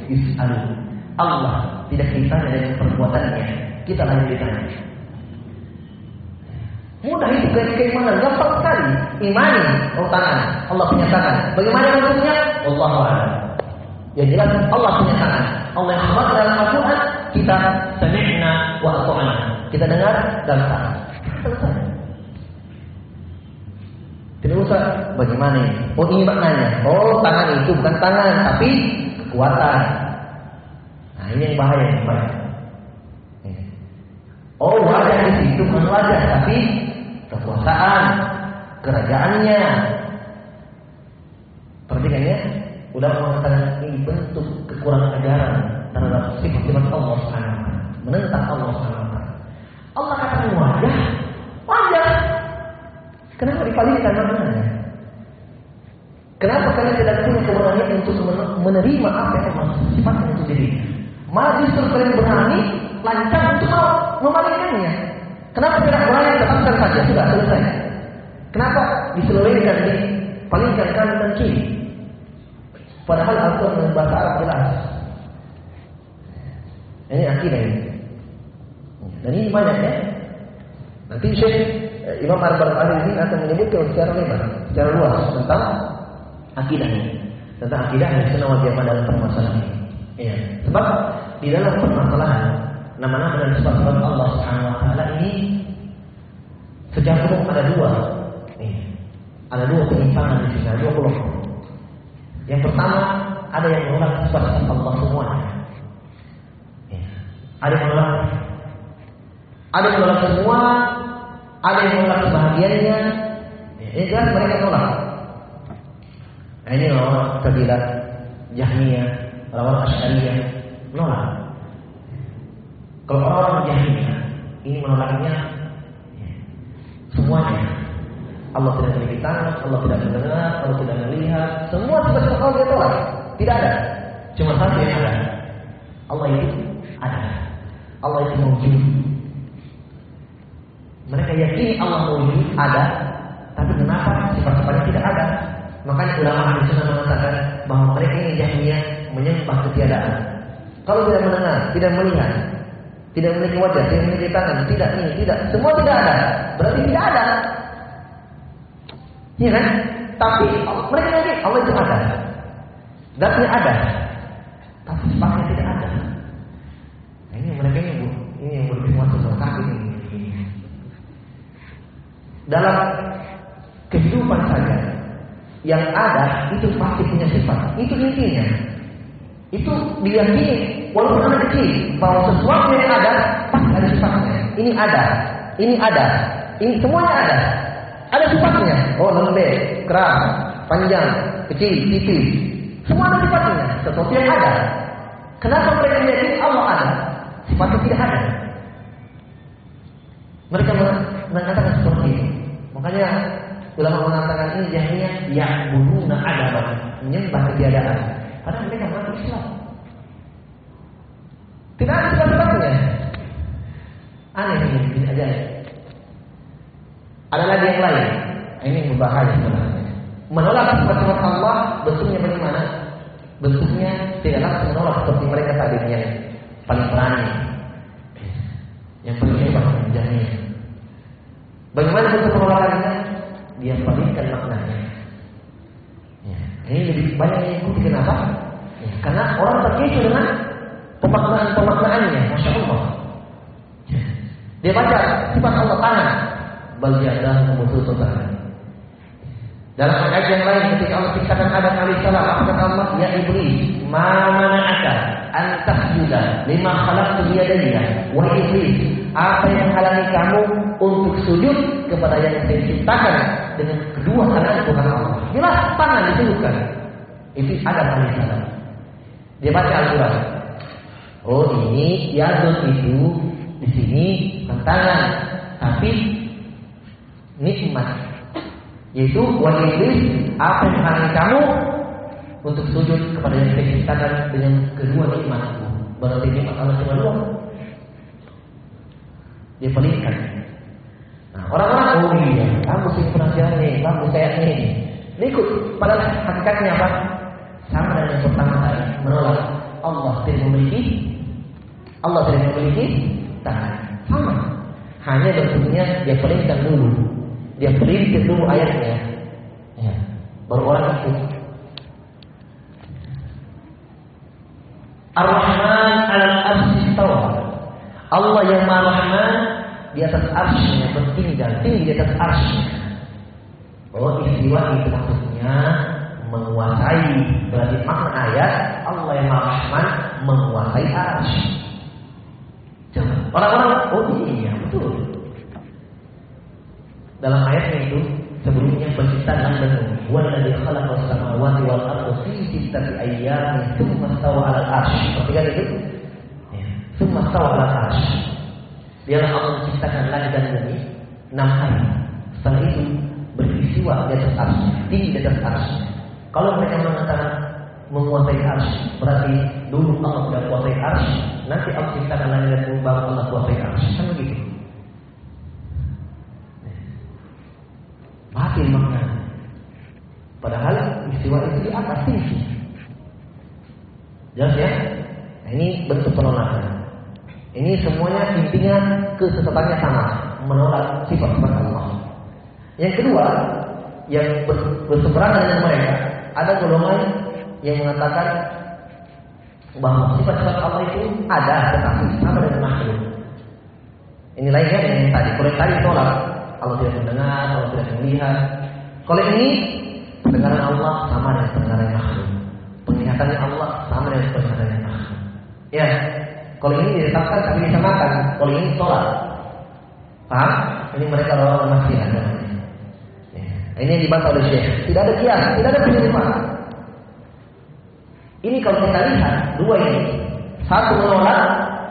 yus'alu. Allah tidak ditanya dengan perbuatannya. Kita hanya ditanya mudah itu ke keimanan. Gampang sekali. Imani oh tangan. Allah punya tangan bagaimana bentuknya Allah yang jelas Allah punya tangan Allah yang dalam Al-Quran kita sami'na wa ata'na kita dengar dan taat selesai tidak usah bagaimana ini? Oh ini maknanya. Oh tangan itu bukan tangan tapi kekuatan. Nah ini yang bahaya yang. Oh wajah di situ bukan wajah tapi kekuasaan, kerajaannya. Perhatikan ya, udah mengatakan ini bentuk kekurangan ajaran terhadap sifat-sifat Allah Subhanahu menentang Allah Subhanahu Allah katakan wajah, wajah Kenapa dipalingkan maknanya? Kenapa kalian tidak punya keberanian untuk menerima apa yang Allah sifatkan itu diri? Malah justru kalian berani lancar untuk memalingkannya. Kenapa tidak berani tetapkan saja sudah selesai? Kenapa diselewengkan dipalingkan kanan dan kiri? Padahal Al-Quran dengan bahasa Arab jelas. Ini akidah ini. Dan ini banyak ya. Nanti Syekh Imam Ar-Barbahari ini akan menyebutkan secara lebar, secara luas tentang akidah ini, tentang akidah yang sunnah wal jamaah dalam permasalahan ini. Ya. Sebab di dalam permasalahan nama-nama dan sifat-sifat Allah Subhanahu wa taala ini secara umum ada dua. Ya. Ada dua penyimpangan di sini, dua kelompok. Yang pertama, ada yang menolak sifat-sifat Allah semuanya. Ya. Ada yang menolak ada yang menolak semua ada yang menolak kebahagiaannya. Ini jelas mereka tolak. Nah, ini orang kabilah Jahmiyah, orang Asy'ariyah menolak. Kalau orang-orang Jahmiyah ini menolaknya semuanya. Allah tidak memiliki tangan, Allah tidak mendengar, Allah tidak melihat. Semua sifat Allah dia tolak. Tidak ada. Cuma satu yang ada. Allah itu ada. Allah itu mewujud. Mereka yakini Allah wujud ada, tapi kenapa sifat-sifatnya tidak ada? Makanya ulama ahli sunnah mengatakan bahwa mereka ini jahiliyah menyembah ketiadaan. Kalau tidak mendengar, tidak melihat, tidak memiliki wajah, tidak memiliki tangan, tidak ini, tidak, semua tidak ada. Berarti tidak ada. Iya kan? Tapi mereka ini Allah itu ada. Zatnya ada. Tapi sifatnya tidak ada. Nah, ini mereka ini ini yang berfirman sesuatu kafir ini dalam kehidupan saja yang ada itu pasti punya sifat. Itu intinya. Itu diyakini walaupun ada kecil bahwa sesuatu yang ada pasti ada sifatnya. Ini ada, ini ada, ini semuanya ada. Ada sifatnya. Oh lembek, keras, panjang, kecil, tipis. Semua ada sifatnya. Sesuatu yang ada. Kenapa mereka meyakini Allah ada? Sifatnya tidak ada. Mereka mengatakan seperti itu. Makanya Ulama mengatakan ini jahiliyah yang buduna adaban, menyembah ketiadaan. Padahal mereka mengaku Islam. Tidak ada sebab-sebabnya. Aneh ini, ini aja. Ada lagi yang lain. Ini berbahaya sebenarnya. Menolak sifat-sifat Allah bentuknya bagaimana? Bentuknya tidaklah menolak seperti mereka tadi yang paling berani, yang paling hebat, jahiliyah. Bagaimana bentuk penolakannya? Dia palingkan maknanya. Ya. Ini lebih banyak yang ikuti kenapa? Ya. Karena orang terkecoh dengan pemaknaan-pemaknaannya, masya Allah. Ya. Dia baca sifat Allah tangan, bagi ada memutus tangan. Dalam ayat yang lain ketika Allah ciptakan Adam alaihissalam, apa kata Allah? Ya iblis, ma mana'aka an tasjuda lima khalaqtu biyadayya. Wahai iblis, apa yang menghalangi kamu untuk sujud kepada yang saya ciptakan dengan kedua tangan bukan Allah? Jelas tangan disebutkan. Itu Adam alaihissalam. Dia baca Al-Quran. Oh ini yadun itu di sini tangan, tapi nikmat yaitu wahai iblis, apa yang kamu untuk sujud kepada yang saya ciptakan dengan kedua nikmatku? Berarti nikmat Allah cuma dua. Dia pelihkan. Nah, orang-orang oh iya, kamu sih penasihat nih, kamu saya nih. Ini ikut. Padahal hakikatnya apa? Sama dengan yang pertama tadi, menolak Allah tidak memiliki Allah tidak memiliki tangan. Sama. Hanya bentuknya dia pelihkan dulu dia perintis dulu ayatnya. Ya. Baru orang itu. Ar-Rahman al-Arsy Allah yang Maha Rahman di atas arsy bertinggal tinggi di atas arsy. Oh istiwa itu maksudnya menguasai berarti makna ayat Allah yang Rahman menguasai arsy. Orang-orang oh iya betul dalam ayatnya itu sebelumnya penciptaan dan. Walladzi khalaqas samawati wal arda fi sittati ayyamin tsumma stawa 'alal 'arsy. Perhatikan itu. Ya. Tsumma stawa 'alal 'arsy. Dialah Allah menciptakan langit dan bumi enam hari. Setelah itu beristiwa di atas arsy, tinggi di atas arsy. Kalau mereka mengatakan menguasai arsy, berarti dulu Allah sudah kuasai arsy, nanti Allah ciptakan langit dan bumi baru Allah kuasai arsy. Kan begitu. Batin makna. Padahal istiwa itu di atas tinggi. Jelas ya? Nah, ini bentuk penolakan. Ini semuanya intinya kesesatannya sama, menolak sifat-sifat Allah. Yang kedua, yang berseberangan dengan mereka, ada golongan yang mengatakan bahwa sifat-sifat Allah itu ada tetapi sama dengan makhluk. Ini lainnya yang tadi. Kalau yang tadi tolak, Allah tidak mendengar, Allah tidak melihat. Kalau ini pendengaran Allah sama dengan pendengaran makhluk. Penglihatannya Allah sama dengan penglihatannya makhluk. Ya, kalau ini ditetapkan tapi disamakan. Kalau ini tolak. Paham? Ini mereka orang masih ada. Ya. Ini yang dibantah oleh Syekh. Tidak ada kias, tidak ada penyelidikan. Ini kalau kita lihat dua ini, satu menolak,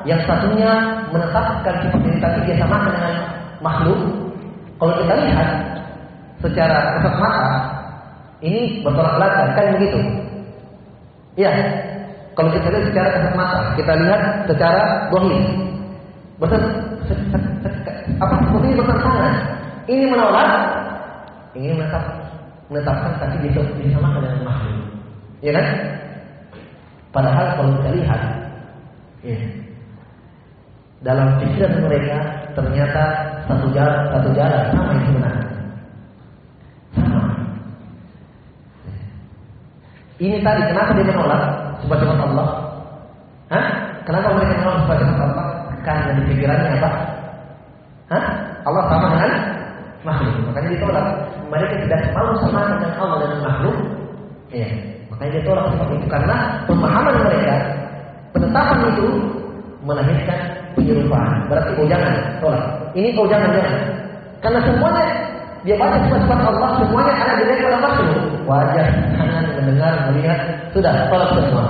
yang satunya menetapkan sifat tadi dia samakan dengan makhluk, kalau kita lihat secara kasat mata, ini bertolak belakang, kan begitu? Iya. Kalau kita lihat secara kasat mata, kita lihat secara dohir. Bersen, apa seperti ini bertentangan. Ini menolak, ini menetap, menetapkan tapi disamakan dengan makhluk. Iya kan? Padahal kalau kita lihat, ya, dalam pikiran mereka ternyata satu jalan satu jalan sama yang sebenarnya sama ini tadi kenapa dia menolak sebagai Allah Hah? kenapa mereka menolak sebagai Allah karena di pikirannya apa Hah? Allah sama dengan makhluk makanya ditolak mereka tidak mau sama dengan Allah dan makhluk ya makanya dia tolak seperti itu karena pemahaman mereka penetapan itu melahirkan penyerupaan. Berarti kau jangan tolak. Ini kau jangan jangan. Karena semuanya dia baca sifat-sifat Allah semuanya ada di dalam makhluk. Wajah, tangan, mendengar, melihat, sudah tolak semua.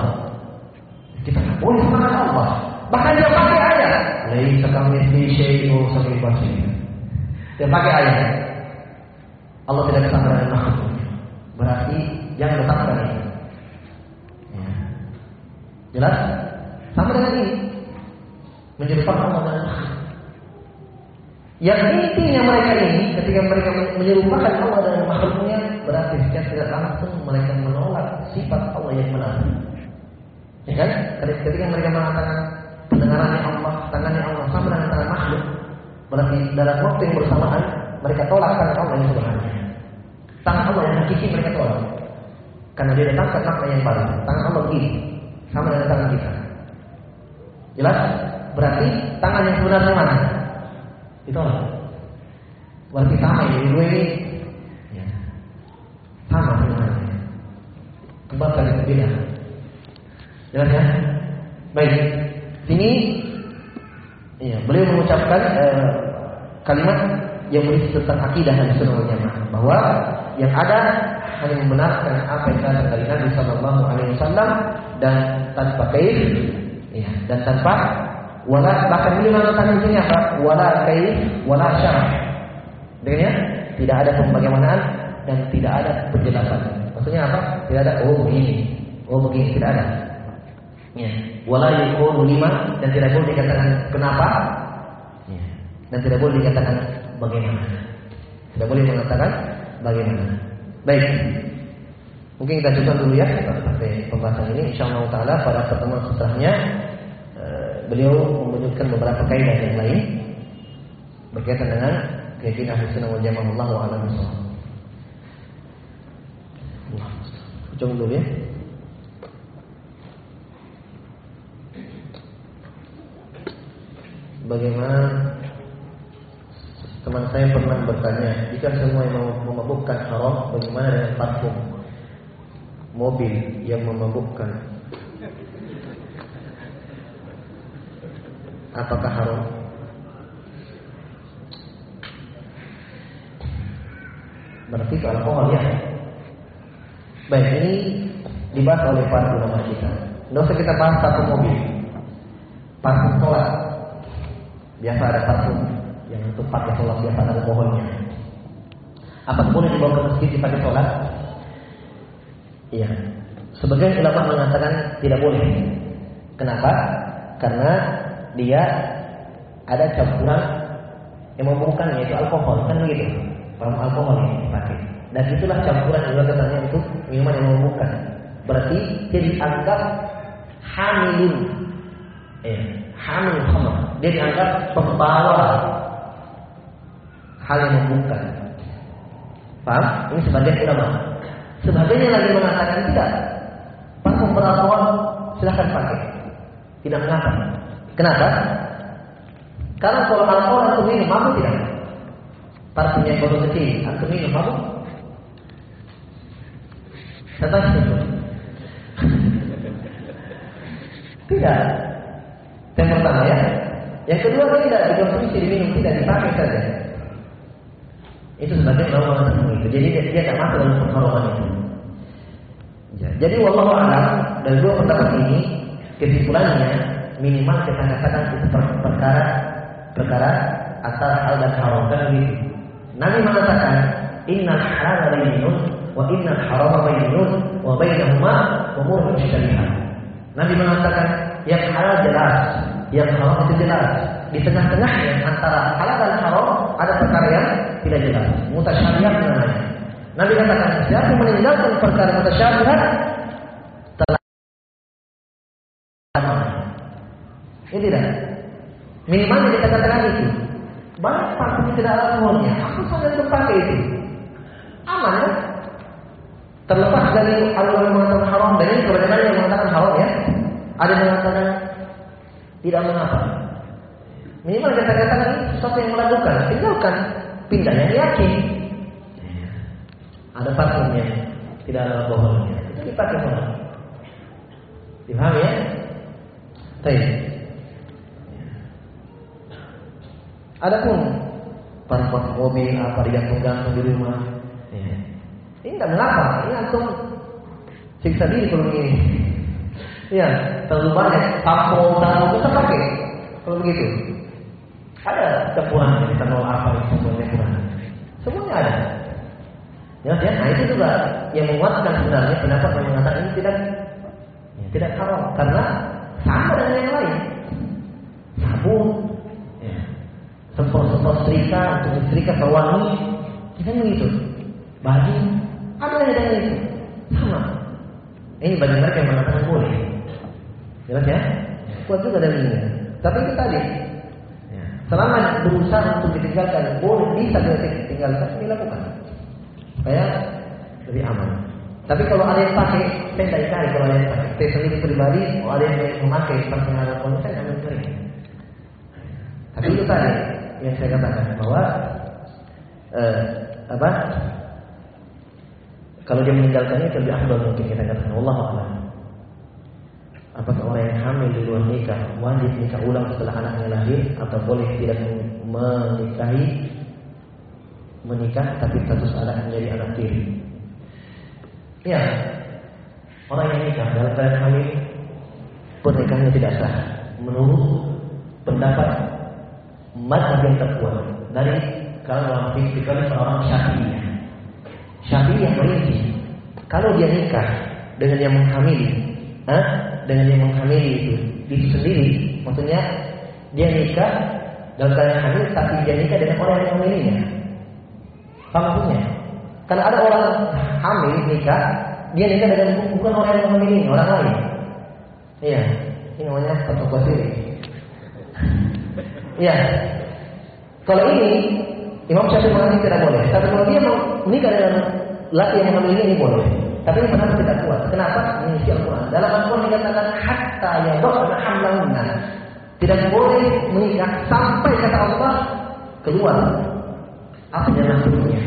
Kita nggak boleh sama Allah. Bahkan dia pakai ayat. Laisa kamitsli syai'un sampai basir. Dia pakai ayat. Allah tidak sama dengan makhluk. Berarti jangan letakkan ini. Ya. Jelas? Sama dengan ini. Menyerupakan Allah dengan makhluk. Yang intinya mereka ini ketika mereka menyerupakan Allah dengan makhluknya berarti secara tidak langsung mereka menolak sifat Allah yang benar. Ya kan? Ketika mereka mengatakan pendengarannya Allah, tangannya Allah sama dengan tangan makhluk, berarti dalam waktu yang bersamaan mereka tolak tangan Allah yang sebenarnya. Tangan Allah yang hakiki mereka tolak. Karena dia datangkan makna yang baru. Tangan Allah begini, sama dengan tangan kita. Jelas? Berarti tangan yang sebenarnya mana? Ditolak. Berarti sama dua ini. Ya. Sama sebenarnya. Kembali ke beda. Jelas ya? Baik. Sini ya, beliau mengucapkan eh, kalimat yang berisi tentang akidah dan sunnah wal jamaah bahwa yang ada hanya membenarkan apa yang datang dari Nabi Shallallahu Alaihi Wasallam dan tanpa kaif ya, dan tanpa wala bahkan beliau mengatakan di sini apa wala kaif wala syarah dengan ya tidak ada pembagaimana dan tidak ada penjelasan maksudnya apa tidak ada oh begini oh begini tidak ada Ya. Wala yukunu lima dan tidak boleh dikatakan kenapa ya. dan tidak boleh dikatakan bagaimana. Tidak boleh mengatakan bagaimana. Baik. Mungkin kita coba dulu ya sampai pembahasan ini. Insyaallah taala pada pertemuan setelahnya beliau menunjukkan beberapa kaidah yang lain berkaitan dengan keyakinan ahli sunnah wal jamaah wa alam Ujung dulu ya. bagaimana teman saya pernah bertanya, jika semua yang memabukkan haram, bagaimana dengan parfum mobil yang memabukkan? Apakah haram? Berarti itu alkohol ya. Baik, ini dibahas oleh para ulama kita. Tidak usah kita bahas satu mobil. Parfum sholat biasa ada parfum yang untuk pakai sholat biasa ada alkoholnya. Apa boleh dibawa ke masjid dipakai sholat? Iya. Sebagian ulama mengatakan tidak boleh. Kenapa? Karena dia ada campuran yang memabukkan yaitu alkohol kan begitu. Paham alkohol yang dipakai. Dan itulah campuran juga katanya untuk minuman yang memabukkan. Berarti dia dianggap hamilun. Eh, hamil khamr. Dia dianggap pembawa hal yang membuka. Paham? Ini sebagian ulama. Sebagiannya lagi mengatakan tidak. Parfum beralkohol silahkan pakai. Tidak mengapa. Kenapa? Karena kalau alkohol antum minum mabuk tidak? Parfumnya botol kecil, antum minum mabuk? Saya Tidak. Yang pertama ya. Yang kedua tidak dikonsumsi diminum, tidak dipakai saja. Itu sebagai ulama mengatakan itu. Jadi dia, tidak masuk dalam pengharuman itu. Ya. Jadi wallahu alam dari dua pendapat ini kesimpulannya minimal kita katakan itu perkara perkara antara hal dan haram kan begitu. Nabi mengatakan innal halal bayyinun wa innal harama bayyinun wa bainahuma umur mushtabihat. Nabi mengatakan yang halal jelas, yang haram itu jelas. Di tengah-tengahnya antara halal dan haram ada perkara yang tidak jelas. Mutasyabihat namanya. Nabi katakan siapa meninggalkan perkara mutasyabihat telah ini tidak. Minimalnya kita katakan itu. Parfum tidak alkoholnya. Aku saja untuk pakai itu. Aman kan? Terlepas dari yang mengatakan haram dan ini kebanyakan yang mengatakan haram ya. Ada yang mengatakan tidak mengapa. Minimal kita katakan ini sesuatu yang melakukan, tinggalkan, pindah yang yakin. Ada parfum yang tidak ada alkoholnya, itu dipakai orang. Dipahami ya? Baik. Ada pun parfum mobil apa digantung-gantung di rumah. Ya. Ini tidak mengapa, ini antum siksa diri kalau ini. Ya, terlalu banyak sampo sampo kita pakai. Kalau begitu, ada campuran kita mau apa semuanya kurang. Semuanya ada. Ya, ya, nah itu juga yang menguatkan sebenarnya pendapat yang mengatakan ini tidak ya, tidak haram karena sama dengan yang lain. Sabun, sempur-sempur setrika untuk setrika pewangi, kita begitu. Baju, ada yang dengan itu, sama. Ini bagi mereka yang mengatakan boleh. Jelas ya? Kuat juga dalilnya. Tapi itu tadi, ya, selama berusaha untuk ditinggalkan, boleh bisa ditinggalkan, dilakukan supaya lebih aman. Tapi kalau ada yang pakai, saya tidak cari kalau ada yang pakai. Saya sendiri pribadi, kalau ada yang memakai pertengahan pun saya akan mencari. Tapi itu tadi yang saya katakan bahwa eh, apa? Kalau dia meninggalkannya itu lebih mungkin kita katakan Allah a'lam. Apakah orang yang hamil di luar nikah wajib nikah ulang setelah anaknya lahir atau boleh tidak menikahi menikah tapi status anak menjadi anak tiri. Ya, orang yang nikah dalam keadaan hamil pernikahannya tidak sah menurut pendapat mazhab yang terkuat dari kalangan fikih seorang syafi'iyah. Syafi'i yang merinci kalau dia nikah dengan yang menghamili, ah, dengan yang menghamili itu itu sendiri, maksudnya dia nikah dalam keadaan hamil tapi dia nikah dengan orang yang memilihnya. Paham Karena ada orang hamil nikah, dia nikah dengan bukan orang yang memilih, orang lain. Iya, ini namanya fatwa siri. Iya. Kalau ini Imam Syafi'i mengatakan tidak boleh. Tapi kalau dia menikah dengan laki yang memilih ini boleh. Tapi ini benar tidak kuat. Kenapa? Ini isi Al-Quran. Dalam Al-Quran dikatakan hatta ya doa hamlahunna. Tidak boleh menikah sampai kata Allah keluar apa yang nafsunya.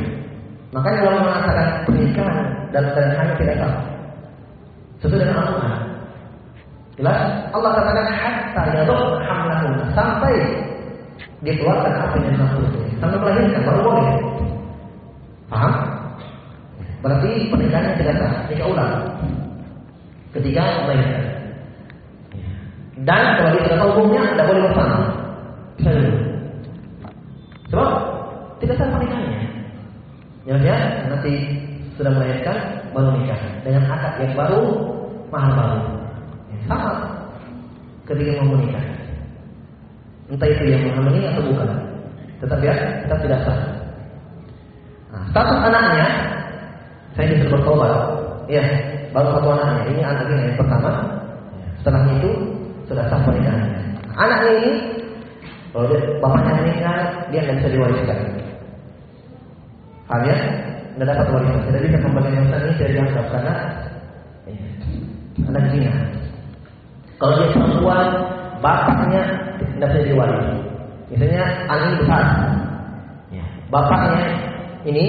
Makanya kalau mengatakan pernikahan dalam keadaan hanya tidak tahu. Sesuai dengan Al-Quran. Jelas? Allah katakan hatta yadok hamlahum sampai dikeluarkan apa yang nafsunya. Sampai melahirkan baru boleh. Paham? Berarti pernikahannya tidak sah, nikah ulang. Ketika melahirkan. Dan kalau dia tidak tahu hukumnya, tidak boleh bersama. Sebab tidak sah pernikahannya. Ya, nanti sudah melahirkan baru nikah dengan akad yang baru, mahal baru. Sama ketika mau menikah. Entah itu yang menghamili atau bukan. Tetap ya, tetap tidak sah. Nah, status anaknya, saya disuruh bertobat. Ya, baru satu anaknya. Ini anaknya yang pertama. Setelahnya itu sudah sah pernikahannya. Anaknya ini, kalau dia, bapaknya meninggal, dia nggak bisa diwariskan. Kalian Tidak dapat warisan. Tidak bisa kembali warisan ini dari dianggap karena ya, anak zina. Kalau dia perempuan, bapaknya tidak bisa diwaris. Misalnya angin besar, ya, bapaknya ini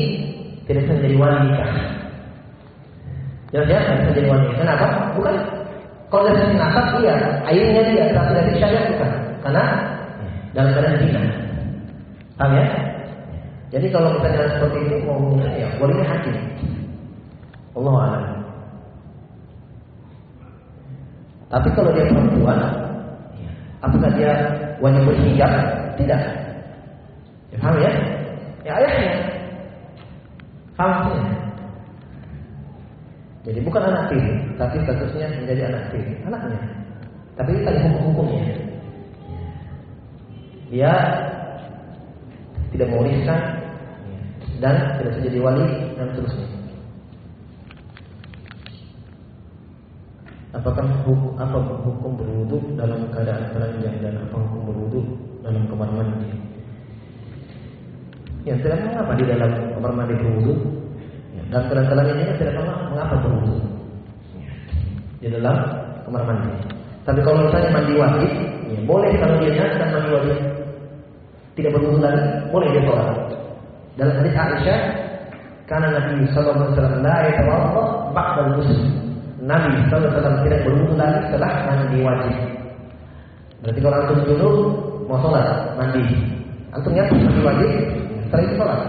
tidak bisa menjadi wali nikah. Jelas ya, tidak bisa jadi wali. Kenapa? Bukan kalau dari sisi nasab iya, airnya dia, tapi dari syariat bukan. Karena dalam keadaan zina. Paham ya? Jadi kalau kita jalan seperti itu mau ya bolehnya hakim. Allah a'lam. Tapi kalau dia perempuan, apakah dia wajib berhijab? Tidak. Ya, paham ya? Ya ayahnya. Paham ya? Jadi bukan anak tiri, tapi statusnya menjadi anak tiri, anaknya. Tapi tadi hukum-hukumnya. Dia tidak mewariskan dan tidak bisa jadi wali dan seterusnya. Apakah hukum, apa hukum berwudu dalam keadaan telanjang dan apa hukum berwudu dalam kamar mandi? Ya tidak mengapa di dalam kamar mandi berwudu. Ya, dan keadaan telanjang ini tidak mengapa berwudu. Ya, di dalam kamar mandi. Tapi kalau misalnya mandi wajib, ya, boleh kalau dia dan mandi wajib tidak berwudu lagi, boleh dia sholat. Dalam hadis Aisyah, karena Nabi Sallallahu Alaihi Wasallam la yatawadda ba'da al-ghusl. Nabi Wasallam tidak berwudu lagi setelah mandi wajib. Berarti kalau antum dulu mau sholat mandi, antum ya mandi wajib, setelah itu sholat.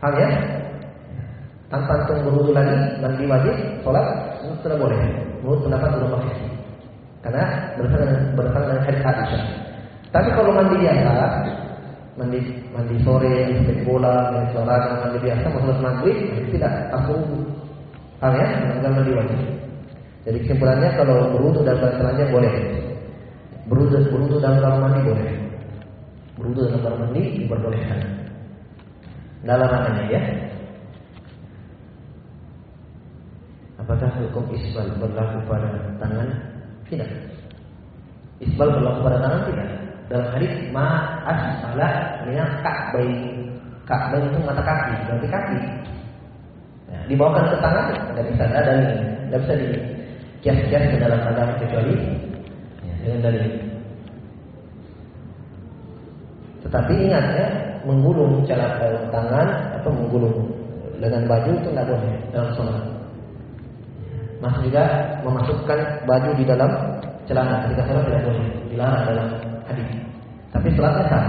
Hal ya? Tanpa antum berwudu lagi mandi wajib, sholat sudah boleh. Menurut pendapat ulama fikih. Karena berdasarkan berdasarkan hadis Aisyah. Tapi kalau mandi biasa, mandi mandi sore, mandi bola, mandi olahraga, mandi biasa, mau sholat maghrib, tidak langsung Paham ya? Menanggal mandi wajib. Jadi kesimpulannya kalau berwudu dalam telanjang boleh. Berwudu berwudu dalam kamar mandi boleh. Berwudu dalam kamar mandi diperbolehkan. Dalam maknanya ya. Apakah hukum isbal berlaku pada tangan? Tidak. Isbal berlaku pada tangan tidak. Dalam hadis ma asbala artinya ka'bai. Ka'bai itu mata kaki, berarti kaki. Dibawakan ke tangan tidak bisa ada dalil, tidak bisa di kias-kias ke dalam agama kecuali ya, dengan dalil. Tetapi ingat ya, menggulung celana dalam tangan atau menggulung dengan baju itu tidak boleh dalam sholat. Masih juga memasukkan baju di dalam celana ketika sholat tidak boleh, dilarang dalam hadis. Tapi sholatnya sah.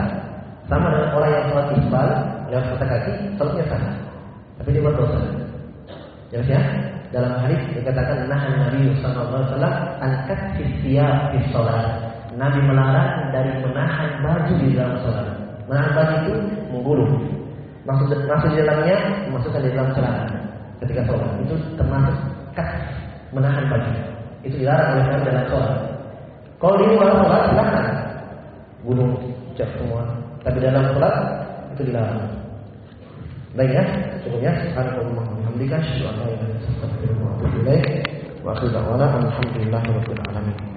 Sama dengan orang yang sholat isbal lewat mata kaki, sholatnya sah. Tapi dia berdosa. Jelas ya? Dalam hadis dikatakan nahan Nabi sallallahu alaihi wasallam angkat siyab di sholat. Nabi melarang dari menahan baju di dalam sholat. Menahan baju itu menggulung. Maksud masuk di dalamnya masukkan di dalam celana ketika sholat. Itu termasuk kat menahan baju. Itu dilarang oleh Nabi dalam sholat. Kalau di luar sholat silakan gulung cek semua. Tapi dalam sholat itu dilarang. Baik ya, cukup ya. Syukur Allah yang wa atubu ilaih. Wa alamin.